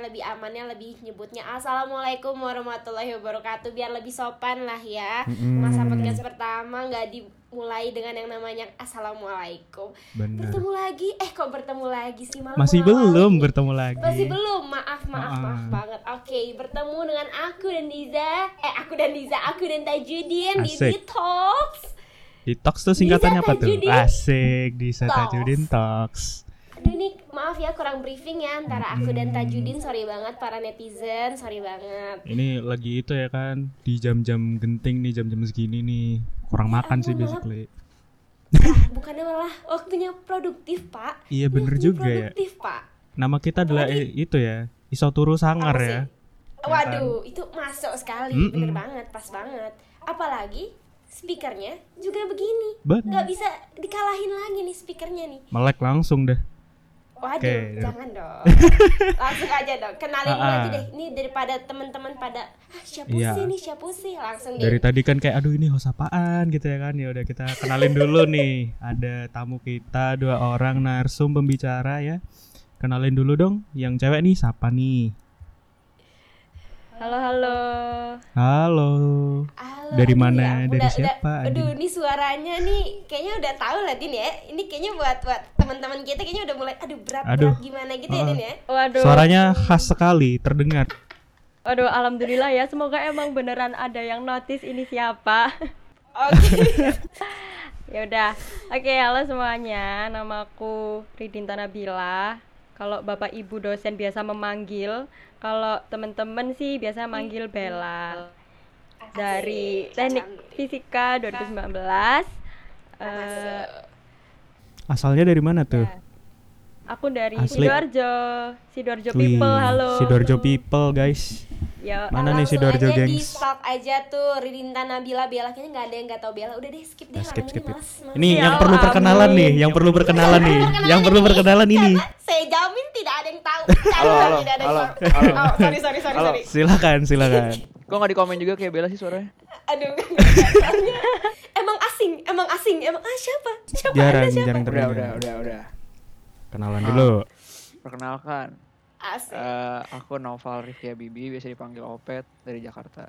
lebih amannya lebih nyebutnya assalamualaikum warahmatullahi wabarakatuh biar lebih sopan lah ya masa podcast pertama nggak dimulai dengan yang namanya assalamualaikum Bener. bertemu lagi eh kok bertemu lagi sih malah Masih mengawali. belum bertemu lagi. masih belum maaf maaf Ah. maaf banget oke bertemu dengan aku dan Diza eh aku dan Diza aku dan Tajudin di Asik. Detox Detox tuh singkatannya apa tuh? Asik, Disa Talks. Tajudin Talks. Aduh ini maaf ya kurang briefing ya antara aku dan. Tajudin sorry banget para netizen sorry banget Ini lagi itu ya kan di jam-jam genting nih jam-jam segini nih kurang makan sih ampun, basically. Wah, bukannya malah waktunya produktif pak Iya bener waktunya juga ya. produktif pak Nama kita adalah eh, itu ya Isoturu Sangar ya. sih? waduh itu masuk sekali Mm-mm. bener banget pas banget apalagi speakernya juga begini Bener. nggak bisa dikalahin lagi nih speakernya nih Melek langsung deh. Waduh, Oke. jangan dong. Langsung aja dong. Kenalin dulu aja deh. Ini daripada teman-teman pada ah, siapa Iya. sih nih, siapa sih? Langsung deh. Dari tadi kan kayak aduh ini host apaan gitu ya kan. Ya udah kita kenalin dulu nih. Ada tamu kita dua orang narsum pembicara ya. Kenalin dulu dong. Yang cewek nih siapa nih? Halo halo. Halo. Halo, Dari mana? ya Dari udah- siapa, udah- Aduh, ini suaranya nih kayaknya udah tahu lah Din ya. Ini kayaknya buat buat teman-teman kita kayaknya udah mulai aduh berat Aduh. berat gimana gitu ya Oh. Din ya. Waduh. Suaranya khas sekali terdengar. Waduh, alhamdulillah ya. Semoga emang beneran ada yang notice ini siapa. Oke. ya udah. Oke, halo semuanya. Namaku Ridinta Nabila. Kalau Bapak Ibu dosen biasa memanggil, kalau teman-teman sih biasa manggil Bella. Dari Teknik Fisika 2019. Eh, Asalnya dari mana tuh? Aku dari Asli. Sidoarjo. Sidoarjo Wih, people, halo. Sidoarjo people guys. Ya, Mana nih Sidoarjo aja di gengs? stalk aja tuh Ridinta Nabila Bella kayaknya nggak ada yang nggak tahu Bella. Udah deh skip deh. Nah, skip skip. ini males, males. Ini Ya yang perlu amin. perkenalan nih, yang perlu perkenalan nih, yang perlu perkenalan ini. Saya jamin tidak ada yang tahu. Halo, halo, tidak ada yang halo, tahu. halo. Oh, sorry sorry sorry Halo. sorry. Silakan, silakan. Kok nggak di komen juga kayak Bella sih suaranya? Aduh. emang asing, emang asing, emang ah siapa? Siapa? Jarang, Anda siapa? jarang Udah, terdengar. udah, udah, udah. Kenalan dulu. Perkenalkan, Asik. eh, aku Noval Rifki Bibi, biasa dipanggil Opet dari Jakarta.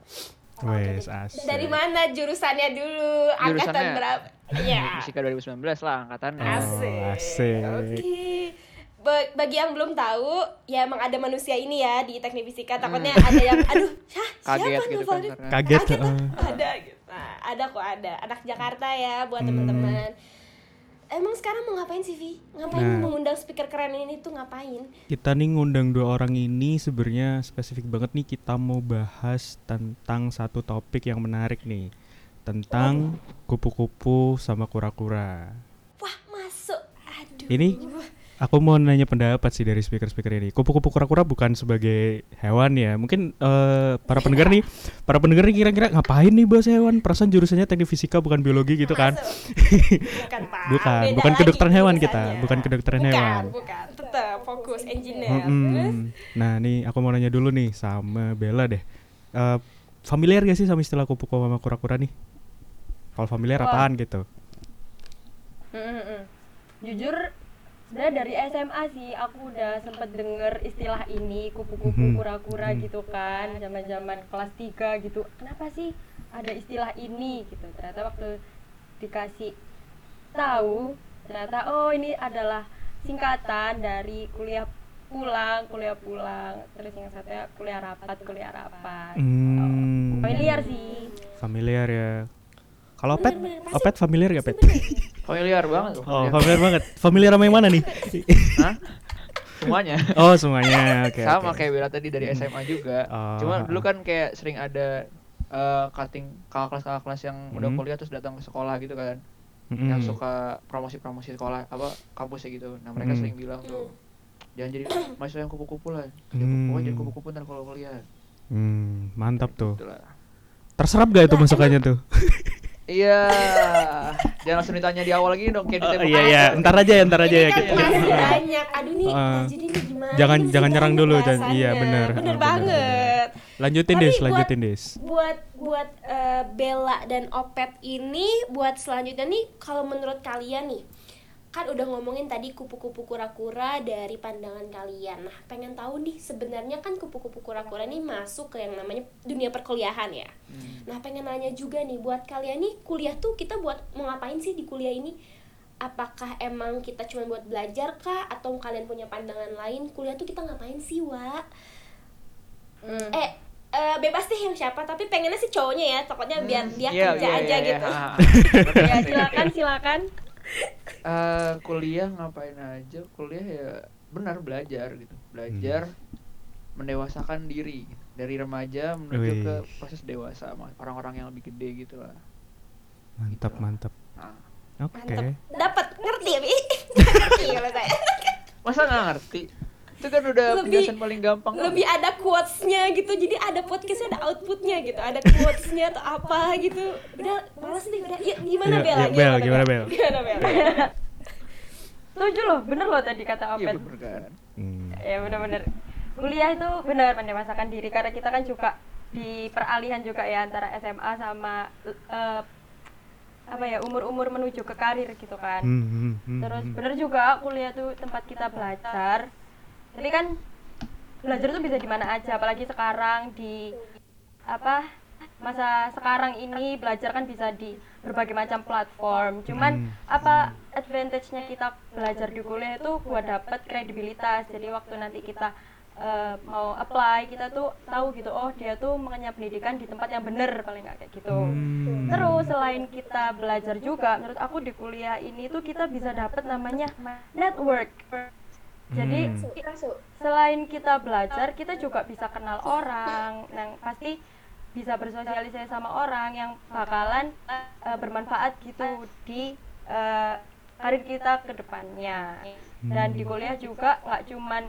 Wes, asik. Dari mana jurusannya dulu? Angkatan Jurusannya? berapa? Iya. Fisika 2019 lah angkatannya. Asik. Oh, asik. Oke. Ba- bagi yang belum tahu, ya emang ada manusia ini ya di teknik fisika. Takutnya ada yang, aduh, Hah, Kaget siapa gitu kan Kaget. Kaget, heeh. ada gitu. Nah, ada kok ada. Anak Jakarta ya buat Hmm. teman-teman. Emang sekarang mau ngapain sih, Vi? Ngapain Nah. mengundang speaker keren ini tuh ngapain? Kita nih ngundang dua orang ini sebenarnya spesifik banget nih kita mau bahas tentang satu topik yang menarik nih. Tentang kupu-kupu sama kura-kura. Wah, masuk. Aduh. Ini Aku mau nanya pendapat sih dari speaker-speaker ini. Kupu-kupu kura-kura bukan sebagai hewan ya. Mungkin eh, para pendengar nih, para pendengar nih kira-kira ngapain nih bahas hewan? Perasaan jurusannya teknik fisika bukan biologi gitu kan? Bukan, Pak. Bukan, Beda bukan kedokteran hewan kita, bukan kedokteran bukan, hewan. Bukan, tetap fokus engineer. Mm-mm. Terus? Nah nih aku mau nanya dulu nih sama Bella deh. Eh, familiar gak sih sama istilah kupu-kupu sama kura-kura nih? Kalau familiar Wah. apaan gitu? Mm-mm. Jujur sebenarnya dari SMA sih aku udah sempet denger istilah ini kupu-kupu Mhm. kura-kura Mhm. gitu kan zaman-zaman kelas 3 gitu. Kenapa sih ada istilah ini gitu. Ternyata waktu dikasih tahu ternyata oh ini adalah singkatan dari kuliah pulang, kuliah pulang. Terus yang satunya kuliah rapat, kuliah rapat. Hmm. Familiar sih. Familiar ya. Kalau Opet, pasti- Opet familiar gak Pet? Familiar banget tuh. Oh, familiar. familiar banget. Familiar sama yang mana nih? Hah? Semuanya. oh, semuanya. Oke. Sama oke. kayak Bella tadi dari SMA juga. Oh, Cuma dulu kan kayak sering ada eh, cutting kakak kelas kakak kelas yang udah Hmm. kuliah terus datang ke sekolah gitu kan. Mm-mm. Yang suka promosi-promosi sekolah apa kampusnya gitu. Nah, mereka Hmm. sering bilang tuh jangan jadi mahasiswa yang kupu-kupu lah. Hmm. Jadi kupu-kupu ntar kalau kuliah. Hmm, mantap tuh. Gitu lah. Terserap gak itu masukannya tuh? Iya, jangan langsung ditanya di awal lagi dong kayak di tembok iya iya, ntar aja ya, ntar aja Ini ya. kan kita- masih banyak. Aduh nih, Uh, jadi ini gimana? jangan- Ini jangan nyerang dulu, dan- iya, bener. Bener Uh, banget. Lanjutin Tapi Des, buat- lanjutin Des. Buat buat eh, Bella dan Opet ini buat selanjutnya nih kalau menurut kalian nih kan udah ngomongin tadi kupu-kupu kura-kura dari pandangan kalian. Nah, pengen tahu nih sebenarnya kan kupu-kupu kura-kura ini masuk ke yang namanya dunia perkuliahan ya. Hmm. Nah, pengen nanya juga nih buat kalian nih kuliah tuh kita buat mau ngapain sih di kuliah ini? Apakah emang kita cuma buat belajar kah atau kalian punya pandangan lain? Kuliah tuh kita ngapain sih, Wa? Hmm. Eh, eh, bebas deh yang siapa, tapi pengennya sih cowoknya ya, takutnya biar dia Iya, kerja iya, aja iya, gitu. iya. ya silakan silakan Eh, kuliah ngapain aja kuliah ya benar belajar gitu belajar mendewasakan diri gitu. dari remaja menuju ke Wih. proses dewasa orang-orang yang lebih gede gitu lah Mantap, Gitu. mantap. Nah, Oke. Mantep. Dapat ngerti ya, Bi? ngerti kalau saya. masa nggak ngerti itu kan udah Lebih- penjelasan paling gampang Lebih ada quotes-nya gitu. Jadi ada podcastnya ada outputnya gitu. Ada quotes-nya atau apa gitu. Udah malas nih udah. Yuk, gimana Iya, Bel? iya, Bel, gimana, Bel? Gimana Bel? setuju loh bener loh tadi kata iya Opet bener kan Hmm. ya bener-bener kuliah itu benar mendewasakan diri karena kita kan juga di peralihan juga ya antara SMA sama eh, apa ya umur-umur menuju ke karir gitu kan Hmm, hmm, hmm, terus hmm. bener juga kuliah tuh tempat kita belajar jadi kan belajar tuh bisa di mana aja apalagi sekarang di apa masa sekarang ini belajar kan bisa di berbagai macam platform cuman Hmm. apa advantage-nya kita belajar di kuliah itu buat dapat kredibilitas jadi waktu nanti kita eh, mau apply kita tuh tahu gitu oh dia tuh mengenyam pendidikan di tempat yang bener paling nggak kayak gitu Hmm. Terus selain kita belajar juga, menurut aku di kuliah ini tuh kita bisa dapat namanya network. Jadi Hmm. selain kita belajar, kita juga bisa kenal orang, yang pasti bisa bersosialisasi sama orang yang bakalan eh, bermanfaat gitu di eh, karir kita ke depannya. Dan di kuliah juga nggak cuman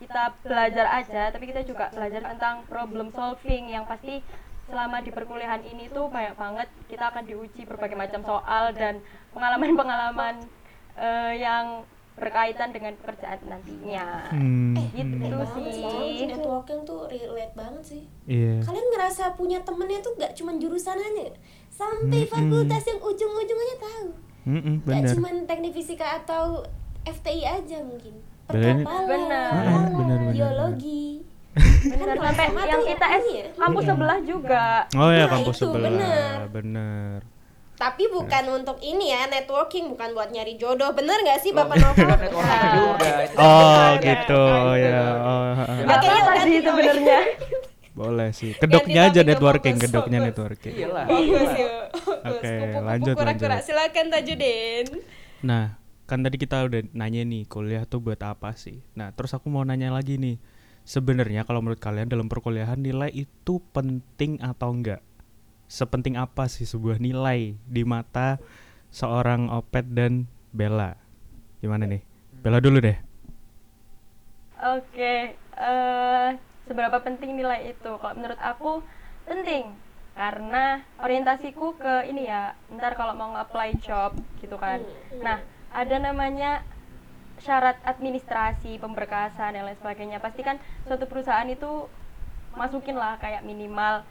kita belajar aja, tapi kita juga belajar tentang problem solving yang pasti selama di perkuliahan ini tuh banyak banget kita akan diuji berbagai macam soal dan pengalaman-pengalaman eh, yang berkaitan dengan pekerjaan nantinya. Hmm, Gitu hmm. Banget sih. Networking tuh relate banget sih. Iya. Kalian ngerasa punya temennya tuh gak cuma jurusannya Sampai Mm-mm. fakultas yang ujung-ujungnya tahu Hmm, hmm, Gak cuma teknik fisika atau FTI aja mungkin Bener. Perkapalan, Bener. Ah, bener, bener, biologi Bener Kan sampai yang kita S ini ya. kampus sebelah juga. Oh ya Nah, kampus itu, sebelah, bener. Tapi bukan untuk ini ya, networking bukan buat nyari jodoh Bener gak sih Bapak itu Oh kan gitu ya. juga. Oh, tadi ganti topik. sebenarnya. Boleh sih. Kedoknya aja networking, kedoknya networking. Iyalah. Oke, lanjut, lanjut. Silakan Tajudin Nah, kan tadi kita udah nanya nih kuliah tuh buat apa sih? Nah, terus aku mau nanya lagi nih. Sebenarnya kalau menurut kalian dalam perkuliahan nilai itu penting atau enggak? Sepenting apa sih sebuah nilai di mata seorang Opet dan Bella? Gimana nih? Bella dulu deh. Oke, eh seberapa penting nilai itu? Kalau menurut aku penting karena orientasiku ke ini ya, ntar kalau mau nge-apply job gitu kan. Nah, ada namanya syarat administrasi, pemberkasan dan lain sebagainya. Pasti kan suatu perusahaan itu masukin lah kayak minimal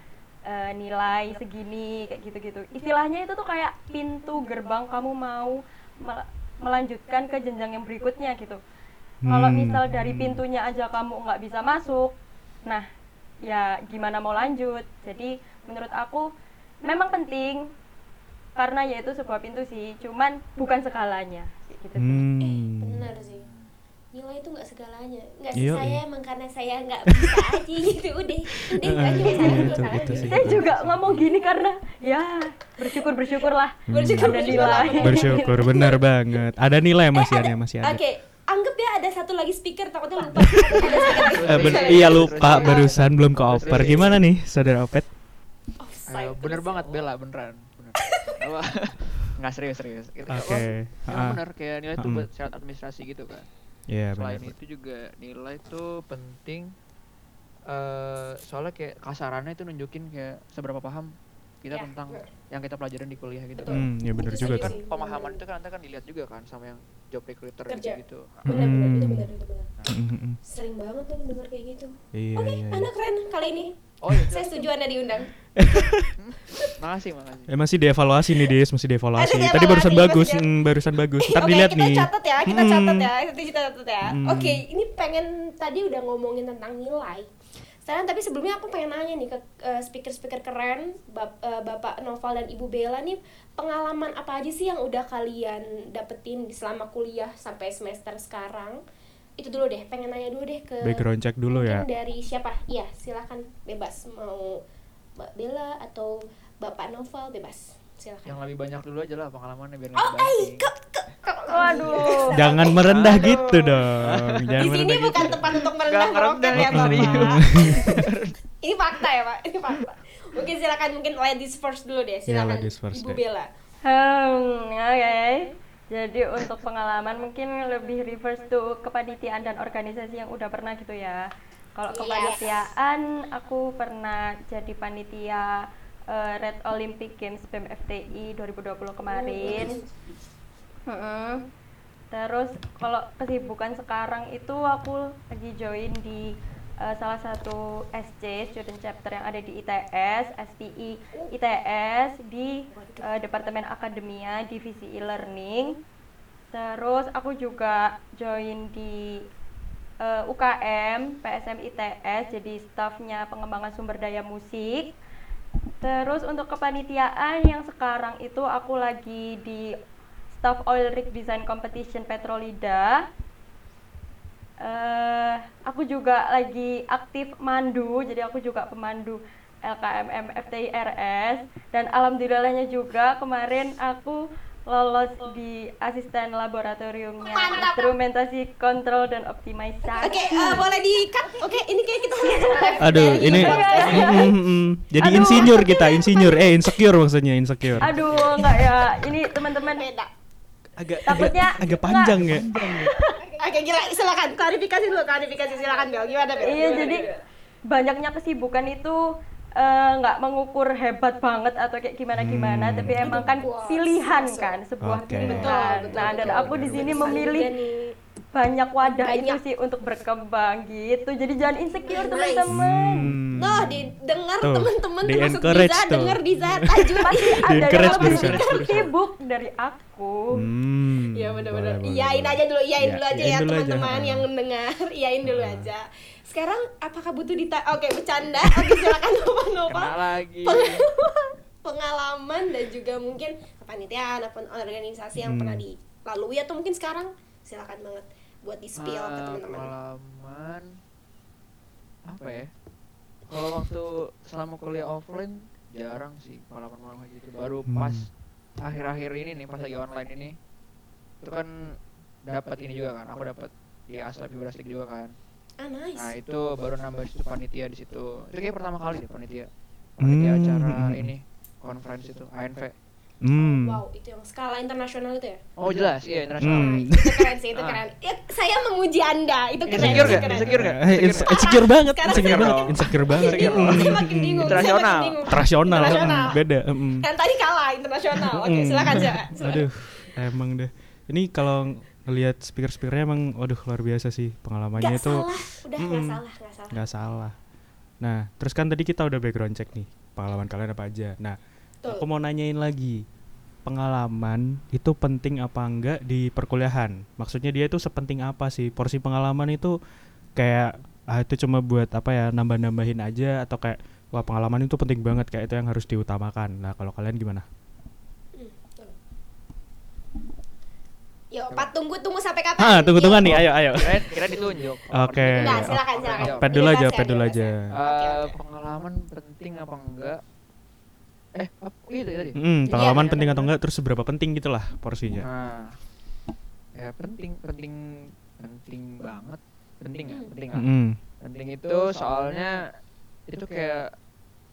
eh, nilai segini kayak gitu-gitu. Istilahnya itu tuh kayak pintu gerbang kamu mau mel- melanjutkan ke jenjang yang berikutnya gitu. Kalau Hmm. misal dari pintunya aja kamu nggak bisa masuk, nah ya gimana mau lanjut? Jadi menurut aku memang penting karena ya itu sebuah pintu sih, cuman bukan segalanya gitu sih. Hmm. Eh, bener sih Nilai itu gak segalanya Gak sih Iya, saya iya. emang karena saya gak bisa aja gitu Udah, udah Eh, iya, saya itu- masalahnya. itu sih. Saya juga ngomong gini karena ya bersyukur bersyukurlah Bersyukur, ada bersyukur. nilai. Bersyukur, benar banget. Ada nilai masih ada, masih ada. Oke, anggap ya ada satu lagi speaker takutnya lupa. Eh, iya lupa barusan belum ke oper. Gimana nih, saudara Opet? Ayo, bener banget Bella beneran bener. Nggak serius serius Gitu. Oke, ah. emang bener kayak nilai itu buat syarat administrasi gitu kan Iya selain benar. itu juga nilai itu penting eh soalnya kayak kasarannya itu nunjukin kayak seberapa paham kita Ya, tentang bener. yang kita pelajarin di kuliah gitu Betul. Hmm, ya benar juga sih. pemahaman itu kan nanti kan dilihat juga kan sama yang job recruiter Kerja. gitu Bener, bener, itu Hmm. bener, itu bener. Mm, mm, Sering banget tuh denger kayak gitu Iya, Oke, iya. iya. anak keren kali ini Oh iya. Saya setuju Anda diundang. Makasih, makasih. Eh masih dievaluasi nih Dis, masih dievaluasi. Masih Tadi barusan bagus, hmm, barusan bagus. Ntar Oke, dilihat kita nih. catat ya, kita Hmm. catat ya, kita catat ya. Hmm. Oke, ini pengen tadi udah ngomongin tentang nilai. Sekarang tapi sebelumnya aku pengen nanya nih ke eh, speaker-speaker keren, Bap- eh, Bapak Noval dan Ibu Bella nih, pengalaman apa aja sih yang udah kalian dapetin selama kuliah sampai semester sekarang? Itu dulu deh, pengen nanya dulu deh ke Background check dulu ya. dari siapa? Iya, silakan bebas mau Mbak Bella atau Bapak Noval bebas. Silakan. Yang lebih banyak dulu aja lah pengalamannya biar Oh, nggak eh, kok, kok, Waduh. Jangan merendah gitu dong. Jangan di sini bukan gitu. tempat untuk merendah ngerendah, roket ya bapak ini fakta ya pak ini fakta mungkin silakan mungkin ladies first dulu deh silakan ladies first ibu deh. Bella Hmm, oke. Jadi untuk pengalaman mungkin lebih reverse to kepanitiaan dan organisasi yang udah pernah gitu ya. Kalau Yes. kepanitiaan aku pernah jadi panitia eh, Red Olympic Games BEM FTI 2020 kemarin. Mm-mm. Terus kalau kesibukan sekarang itu aku lagi join di eh, salah satu SC student chapter yang ada di ITS, SPI ITS di eh, Departemen Akademia Divisi E-learning. Terus aku juga join di eh, UKM PSM ITS jadi stafnya pengembangan sumber daya musik. Terus untuk kepanitiaan yang sekarang itu aku lagi di staff oil rig design competition Petrolida. Eh aku juga lagi aktif mandu, jadi aku juga pemandu LKMM FTIRS dan alhamdulillahnya juga kemarin aku lolos di asisten laboratoriumnya instrumentasi kontrol dan optimisasi. oke eh, boleh di cut oke ini kayak kita Aduh, ini. Mm, mm, mm. jadi Aduh. insinyur kita, insinyur. Eh, insecure maksudnya, insecure. Aduh, enggak ya. Ini teman-teman beda Agak Takutnya- agak, agak panjang ya. oke gila silakan. Klarifikasi dulu klarifikasi. Silakan Bel. Gimana Bel? Iya, Gimana, jadi banyaknya kesibukan itu eh, nggak mengukur hebat banget atau kayak gimana gimana, Hmm. tapi emang kan pilihan masuk. kan, sebuah Oke. pilihan. Betul, betul, nah, dan betul, aku di sini memilih banyak wadah itu Banyak. sih untuk berkembang gitu. Jadi jangan insecure Nice. teman-teman. Hmm. Noh, didengar teman-teman di termasuk encourage Diza, tuh. denger Diza, Tajud. Pasti Di ada yang lebih sibuk dari aku. Hmm. Iya benar-benar. Iyain aja dulu, iyain Iya, dulu aja iyain ya teman-teman yang mendengar, iyain dulu Ha. aja. Sekarang apakah butuh dita Oke, bercanda. Oke, silakan Nova Nova. Lagi. Pengalaman, pengalaman dan juga mungkin kepanitiaan ataupun organisasi yang Hmm. pernah dilalui atau mungkin sekarang silakan banget buat di spill ke Ah, teman-teman. pengalaman apa ya kalau waktu selama kuliah offline jarang sih pengalaman-pengalaman gitu baru Hmm. pas akhir-akhir ini nih pas lagi online ini itu kan dapat ini juga kan aku dapat di Astra Fibrastik juga kan Ah, nice. nah itu baru nambah situ panitia di situ itu kayak pertama kali deh panitia panitia Hmm. acara ini conference itu ANV Hmm. Wow, itu yang skala internasional itu ya? oh jelas iya internasional Hmm. Nah, itu keren sih, itu Ah. keren. Ya, saya memuji Anda, itu keren. Insecure itu nggak? keren. Insecure? Eh, ins- insecure banget, Sekarang insecure banget, makin- insecure banget. Saya makin bingung. saya Internasional. makin bingung. Internasional, Internasional. beda. mm. Kan tadi kalah internasional. Oke, silakan silakan. silakan. Aduh, emang deh. Ini kalau ngelihat speaker-speakernya emang, waduh luar biasa sih pengalamannya Nggak itu salah, udah Mm. salah, nggak salah. nggak salah. Nah, terus kan tadi kita udah background check nih pengalaman kalian apa aja. Nah, Tuh. aku mau nanyain lagi pengalaman itu penting apa enggak di perkuliahan? Maksudnya dia itu sepenting apa sih? Porsi pengalaman itu kayak ah itu cuma buat apa ya nambah-nambahin aja atau kayak wah pengalaman itu penting banget kayak itu yang harus diutamakan. Nah, kalau kalian gimana? Hmm, tuh. Yuk, Pak tunggu tunggu sampai kapan? Ah, tunggu-tungguan Yuk. nih, ayo ayo. kira kira ditunjuk Oke. Enggak, silakan silakan. Pet dulu Bebas aja, ya, pet dulu bebas aja. ya. Eh, oke. pengalaman penting apa enggak? Eh, apa gitu tadi? Hmm, pengalaman Iya, penting iya, atau enggak terus seberapa penting gitulah porsinya. Nah, ya penting, penting, penting banget, penting ya, Hmm. penting lah. Mm. Penting itu soalnya itu kayak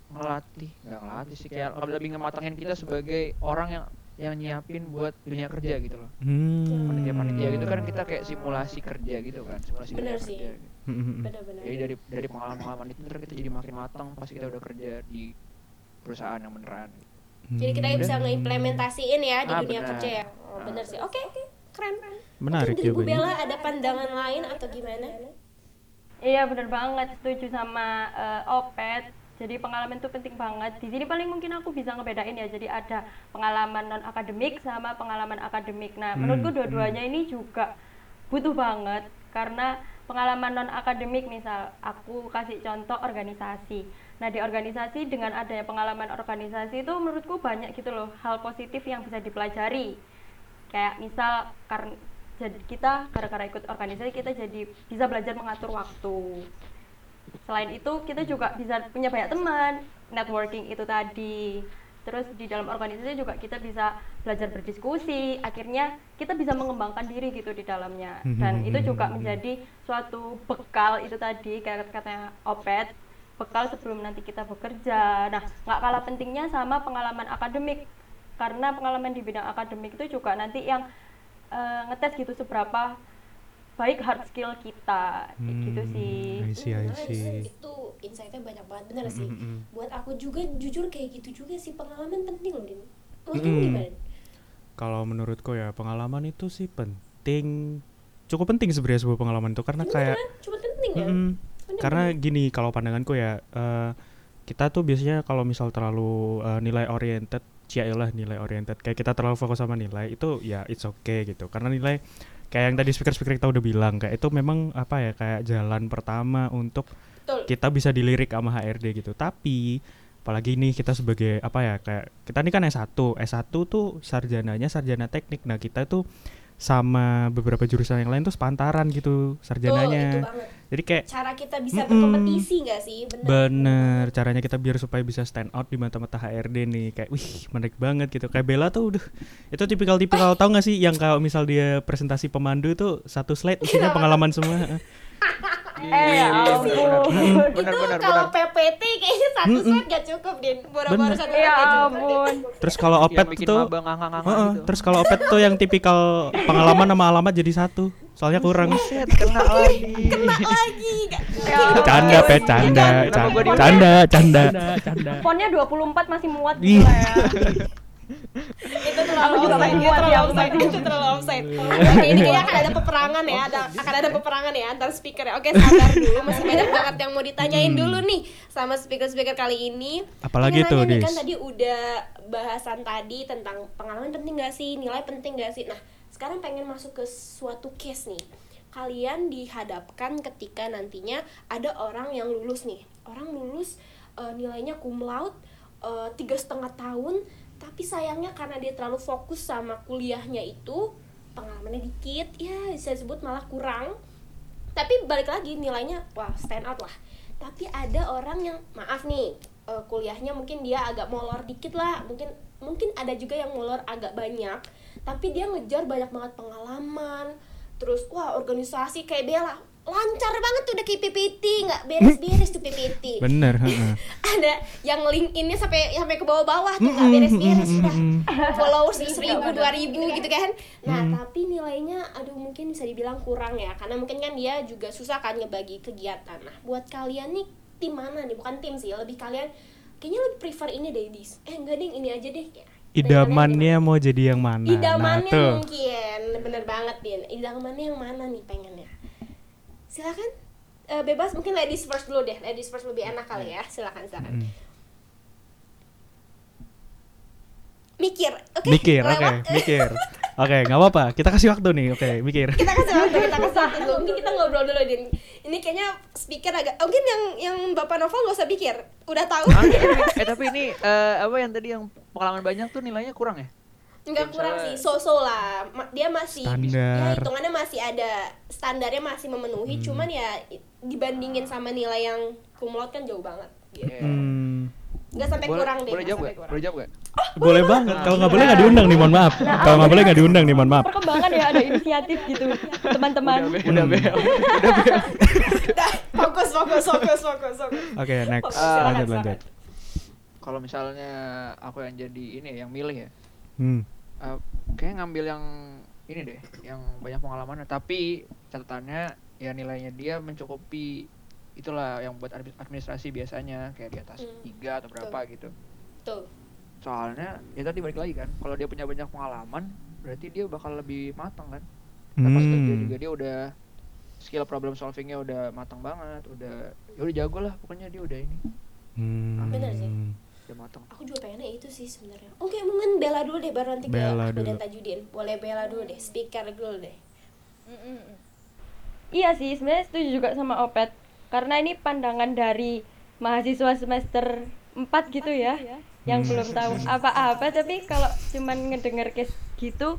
ngelatih, nggak ngelatih sih kayak lebih ngematangin kita sebagai orang yang yang nyiapin buat dunia kerja gitu loh. Hmm. Panitia-panitia gitu kan kita kayak simulasi kerja gitu kan, simulasi Bener dunia sih. kerja. Gitu. Mm, mm, mm. Benar-benar. Jadi dari dari pengalaman-pengalaman itu ntar kita jadi makin matang pas kita udah kerja di perusahaan yang beneran. Jadi kita Hmm. bisa ngeimplementasiin ya di Ah, dunia benar. kerja ya. Oh, Ah. benar sih. Oke, oke. Keren. Menarik Mungkin dari Bu. Bella ada pandangan lain atau gimana? Iya bener banget setuju sama eh, Opet. Jadi pengalaman itu penting banget. Di sini paling mungkin aku bisa ngebedain ya. Jadi ada pengalaman non akademik sama pengalaman akademik. Nah Hmm, menurutku dua-duanya ini juga butuh banget karena pengalaman non akademik misal aku kasih contoh organisasi. Nah di organisasi dengan adanya pengalaman organisasi itu menurutku banyak gitu loh hal positif yang bisa dipelajari. Kayak misal karena jadi kita gara-gara ikut organisasi kita jadi bisa belajar mengatur waktu selain itu kita juga bisa punya banyak teman networking itu tadi. Terus di dalam organisasi juga kita bisa belajar berdiskusi. Akhirnya kita bisa mengembangkan diri gitu di dalamnya. Dan itu juga menjadi suatu bekal itu tadi kayak katanya Opet bekal sebelum nanti kita bekerja. Nah nggak kalah pentingnya sama pengalaman akademik. Karena pengalaman di bidang akademik itu juga nanti yang eh, ngetes gitu seberapa baik hard skill kita kayak gitu Hmm, sih I see, I see. itu insightnya banyak banget bener sih Mm, mm, mm. buat aku juga jujur kayak gitu juga sih pengalaman penting loh din menurut Mm, mm. gimana Kalau menurutku ya pengalaman itu sih penting, cukup penting sebenarnya sebuah pengalaman itu karena kayak Beneran, cuma penting ya Mm-mm. Bener, karena bener. gini kalau pandanganku ya eh, kita tuh biasanya kalau misal terlalu eh, nilai oriented lah nilai oriented kayak kita terlalu fokus sama nilai itu ya it's okay gitu karena nilai kayak yang tadi speaker speaker kita udah bilang kayak itu memang apa ya kayak jalan pertama untuk Betul. kita bisa dilirik sama HRD gitu. Tapi apalagi nih kita sebagai apa ya kayak kita ini kan S1 S1 tuh sarjananya sarjana teknik. Nah kita tuh sama beberapa jurusan yang lain tuh sepantaran gitu Tuh, itu sarjananya banget. jadi kayak cara kita bisa Mm-mm. berkompetisi nggak sih? Bener Bener, caranya kita biar supaya bisa stand out di mata-mata HRD nih. Kayak wih menarik banget gitu. Kayak Bella tuh udah Itu tipikal-tipikal tau gak sih Yang kalau misal dia presentasi pemandu tuh Satu slide isinya pengalaman semua Eh, ya ampun. Itu kalau. PPT kayaknya satu slide gak cukup din. Boro-boro satu ya slide gak cukup ampun. Terus kalau Yang Opet tuh gitu. Terus kalau Opet tuh yang tipikal pengalaman sama alamat jadi satu. Soalnya kurang. Buset, kena lagi. kena lagi gak Ya Canda. Pet, canda Canda, canda, canda, canda. Fontnya 24 masih muat gitu ya itu terlalu juga offside, itu muat terlalu ya, offside, itu terlalu offside. Oke, ini kayaknya akan ada peperangan ya, ada akan ada peperangan ya antar speaker. ya. Oke, sabar dulu, masih banyak banget yang mau ditanyain dulu nih sama speaker-speaker kali ini. Apalagi tuh, nanya nih, Dis? kan tadi udah bahasan tadi tentang pengalaman penting gak sih, nilai penting gak sih. Nah, sekarang pengen masuk ke suatu case nih. Kalian dihadapkan ketika nantinya ada orang yang lulus nih, orang lulus eh, nilainya cum laude eh, tiga setengah tahun tapi sayangnya karena dia terlalu fokus sama kuliahnya itu pengalamannya dikit ya bisa disebut malah kurang. Tapi balik lagi nilainya wah stand out lah. Tapi ada orang yang maaf nih eh, kuliahnya mungkin dia agak molor dikit lah. Mungkin mungkin ada juga yang molor agak banyak. Tapi dia ngejar banyak banget pengalaman. Terus wah organisasi kayak Bella lancar banget tuh udah kayak PPT nggak beres-beres tuh PPT Bener. ada yang link ini sampai sampai ke bawah-bawah tuh nggak beres-beres udah followers seribu dua ribu gitu kan. Nah tapi nilainya aduh mungkin bisa dibilang kurang ya karena mungkin kan dia juga susah kan ngebagi kegiatan. Nah buat kalian nih tim mana nih? Bukan tim sih lebih kalian kayaknya lebih prefer ini deh dis. Eh enggak deh ini aja deh. Kayak, Idamannya mau jadi yang mana? idamannya nah tuh. mungkin. Bener banget din. Idamannya yang mana nih pengennya? Silakan Eh, bebas mungkin ladies first dulu deh. Ladies first lebih enak kali ya. Silakan silakan. Mm. mikir oke? Mikir, oke, lewat. mikir. Oke, nggak apa-apa, kita kasih waktu nih, oke, mikir. Kita kasih waktu kita kasih waktu dulu. Mungkin kita ngobrol dulu din. Ini kayaknya speaker agak mungkin yang yang bapak novel gak usah pikir udah tahu. Ah, tapi- eh tapi ini eh, apa yang tadi yang pengalaman banyak tuh nilainya kurang ya? Enggak Ya, kurang sih, so-so lah. Ma- Dia masih Standar. ya hitungannya masih ada standarnya masih memenuhi, cuman ya dibandingin sama nilai yang laude kan jauh banget. Gitu. Iya. Hmm, Nggak sampai Boleh, kurang deh. boleh jawab gak? kurang. Boleh jawab gak? boleh banget. Kalau nggak boleh nggak diundang nih, mohon maaf. Kalau nggak boleh nggak diundang nih, mohon maaf. perkembangan ya ada inisiatif gitu teman-teman Udah, Be. udah, Be. udah, Be. Dah, fokus, fokus, fokus, fokus, fokus. Oke, next, Fokus, Ah, silakan, lanjut, lanjut. Kalau misalnya aku yang jadi ini ya, yang milih ya, Hmm. Eh, kayaknya ngambil yang ini deh, yang banyak pengalaman. Tapi catatannya ya nilainya dia mencukupi itulah yang buat admi- administrasi biasanya kayak di atas Hmm. tiga atau berapa gitu. Tuh. Soalnya ya tadi balik lagi kan, kalau dia punya banyak pengalaman, berarti dia bakal lebih matang kan. Dan pas kerja Hmm. juga dia udah skill problem solvingnya udah matang banget, udah ya udah jago lah pokoknya dia udah ini. Hmm. Matang-matang aku juga pengennya itu sih sebenarnya oke mungkin Bella dulu deh baru nanti ke Bella dan dulu. Tajudin boleh Bella dulu deh speaker dulu deh Iya sih, sebenarnya setuju juga sama Opet. Karena ini pandangan dari mahasiswa semester 4 gitu ya, yang Hmm. belum tahu apa-apa tapi kalau cuman ngedenger case gitu,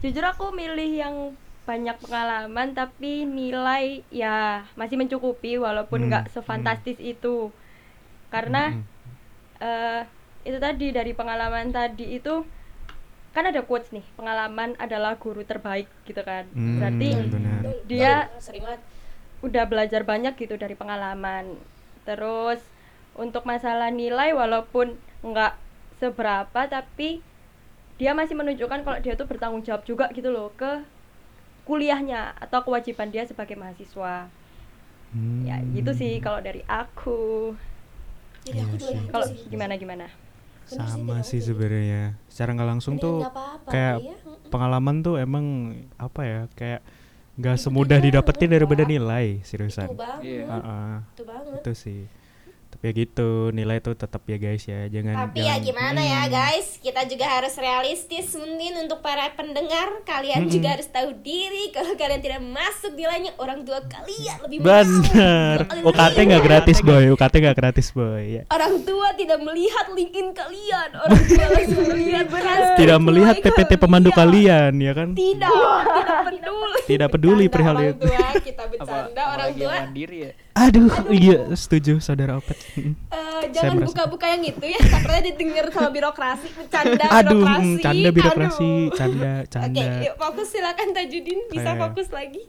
jujur aku milih yang banyak pengalaman tapi nilai ya masih mencukupi walaupun Hmm, nggak sefantastis itu. Karena Mm-mm. Eh itu tadi dari pengalaman tadi itu kan ada quotes nih, pengalaman adalah guru terbaik gitu kan. Hmm, Berarti benar. dia sering banget udah belajar banyak gitu dari pengalaman terus untuk masalah nilai walaupun nggak seberapa tapi dia masih menunjukkan kalau dia tuh bertanggung jawab juga gitu loh ke kuliahnya atau kewajiban dia sebagai mahasiswa Hmm. ya gitu sih kalau dari aku jadi aku Iya juga sih. gitu kalau sih. gimana gimana? Bener sih, sama dari sih aku sebenarnya secara nggak langsung Bener, tuh nggak apa-apa, kayak iya. Mm-mm. pengalaman tuh emang apa ya kayak nggak Itu semudah dia, didapetin daripada nilai itu seriusan banget. Iya. Heeh, itu banget. Itu sih ya gitu. Nilai tuh tetap ya guys ya. Jangan Tapi ya jangan- gimana ya Hmm. guys, kita juga harus realistis mungkin untuk para pendengar. Kalian Mm-mm. juga harus tahu diri. Kalau kalian tidak masuk nilainya orang tua kalian lebih Kalian UKT nggak gratis boy. UKT nggak gratis boy. Ya. Orang tua tidak melihat LinkedIn kalian, orang tua melihat transkrip tidak melihat PPT pemandu kalian. ya kan? Tidak, tidak peduli. Tidak peduli perihal orang itu. tua, kita bercanda orang tua. mandiri ya aduh iya setuju saudara Opet Saya jangan buka-buka yang itu ya, takutnya didengar sama birokrasi, bercanda aduh birokrasi. mm, canda birokrasi aduh. canda Oke, canda yuk fokus silakan Tajudin bisa Kayak- fokus lagi.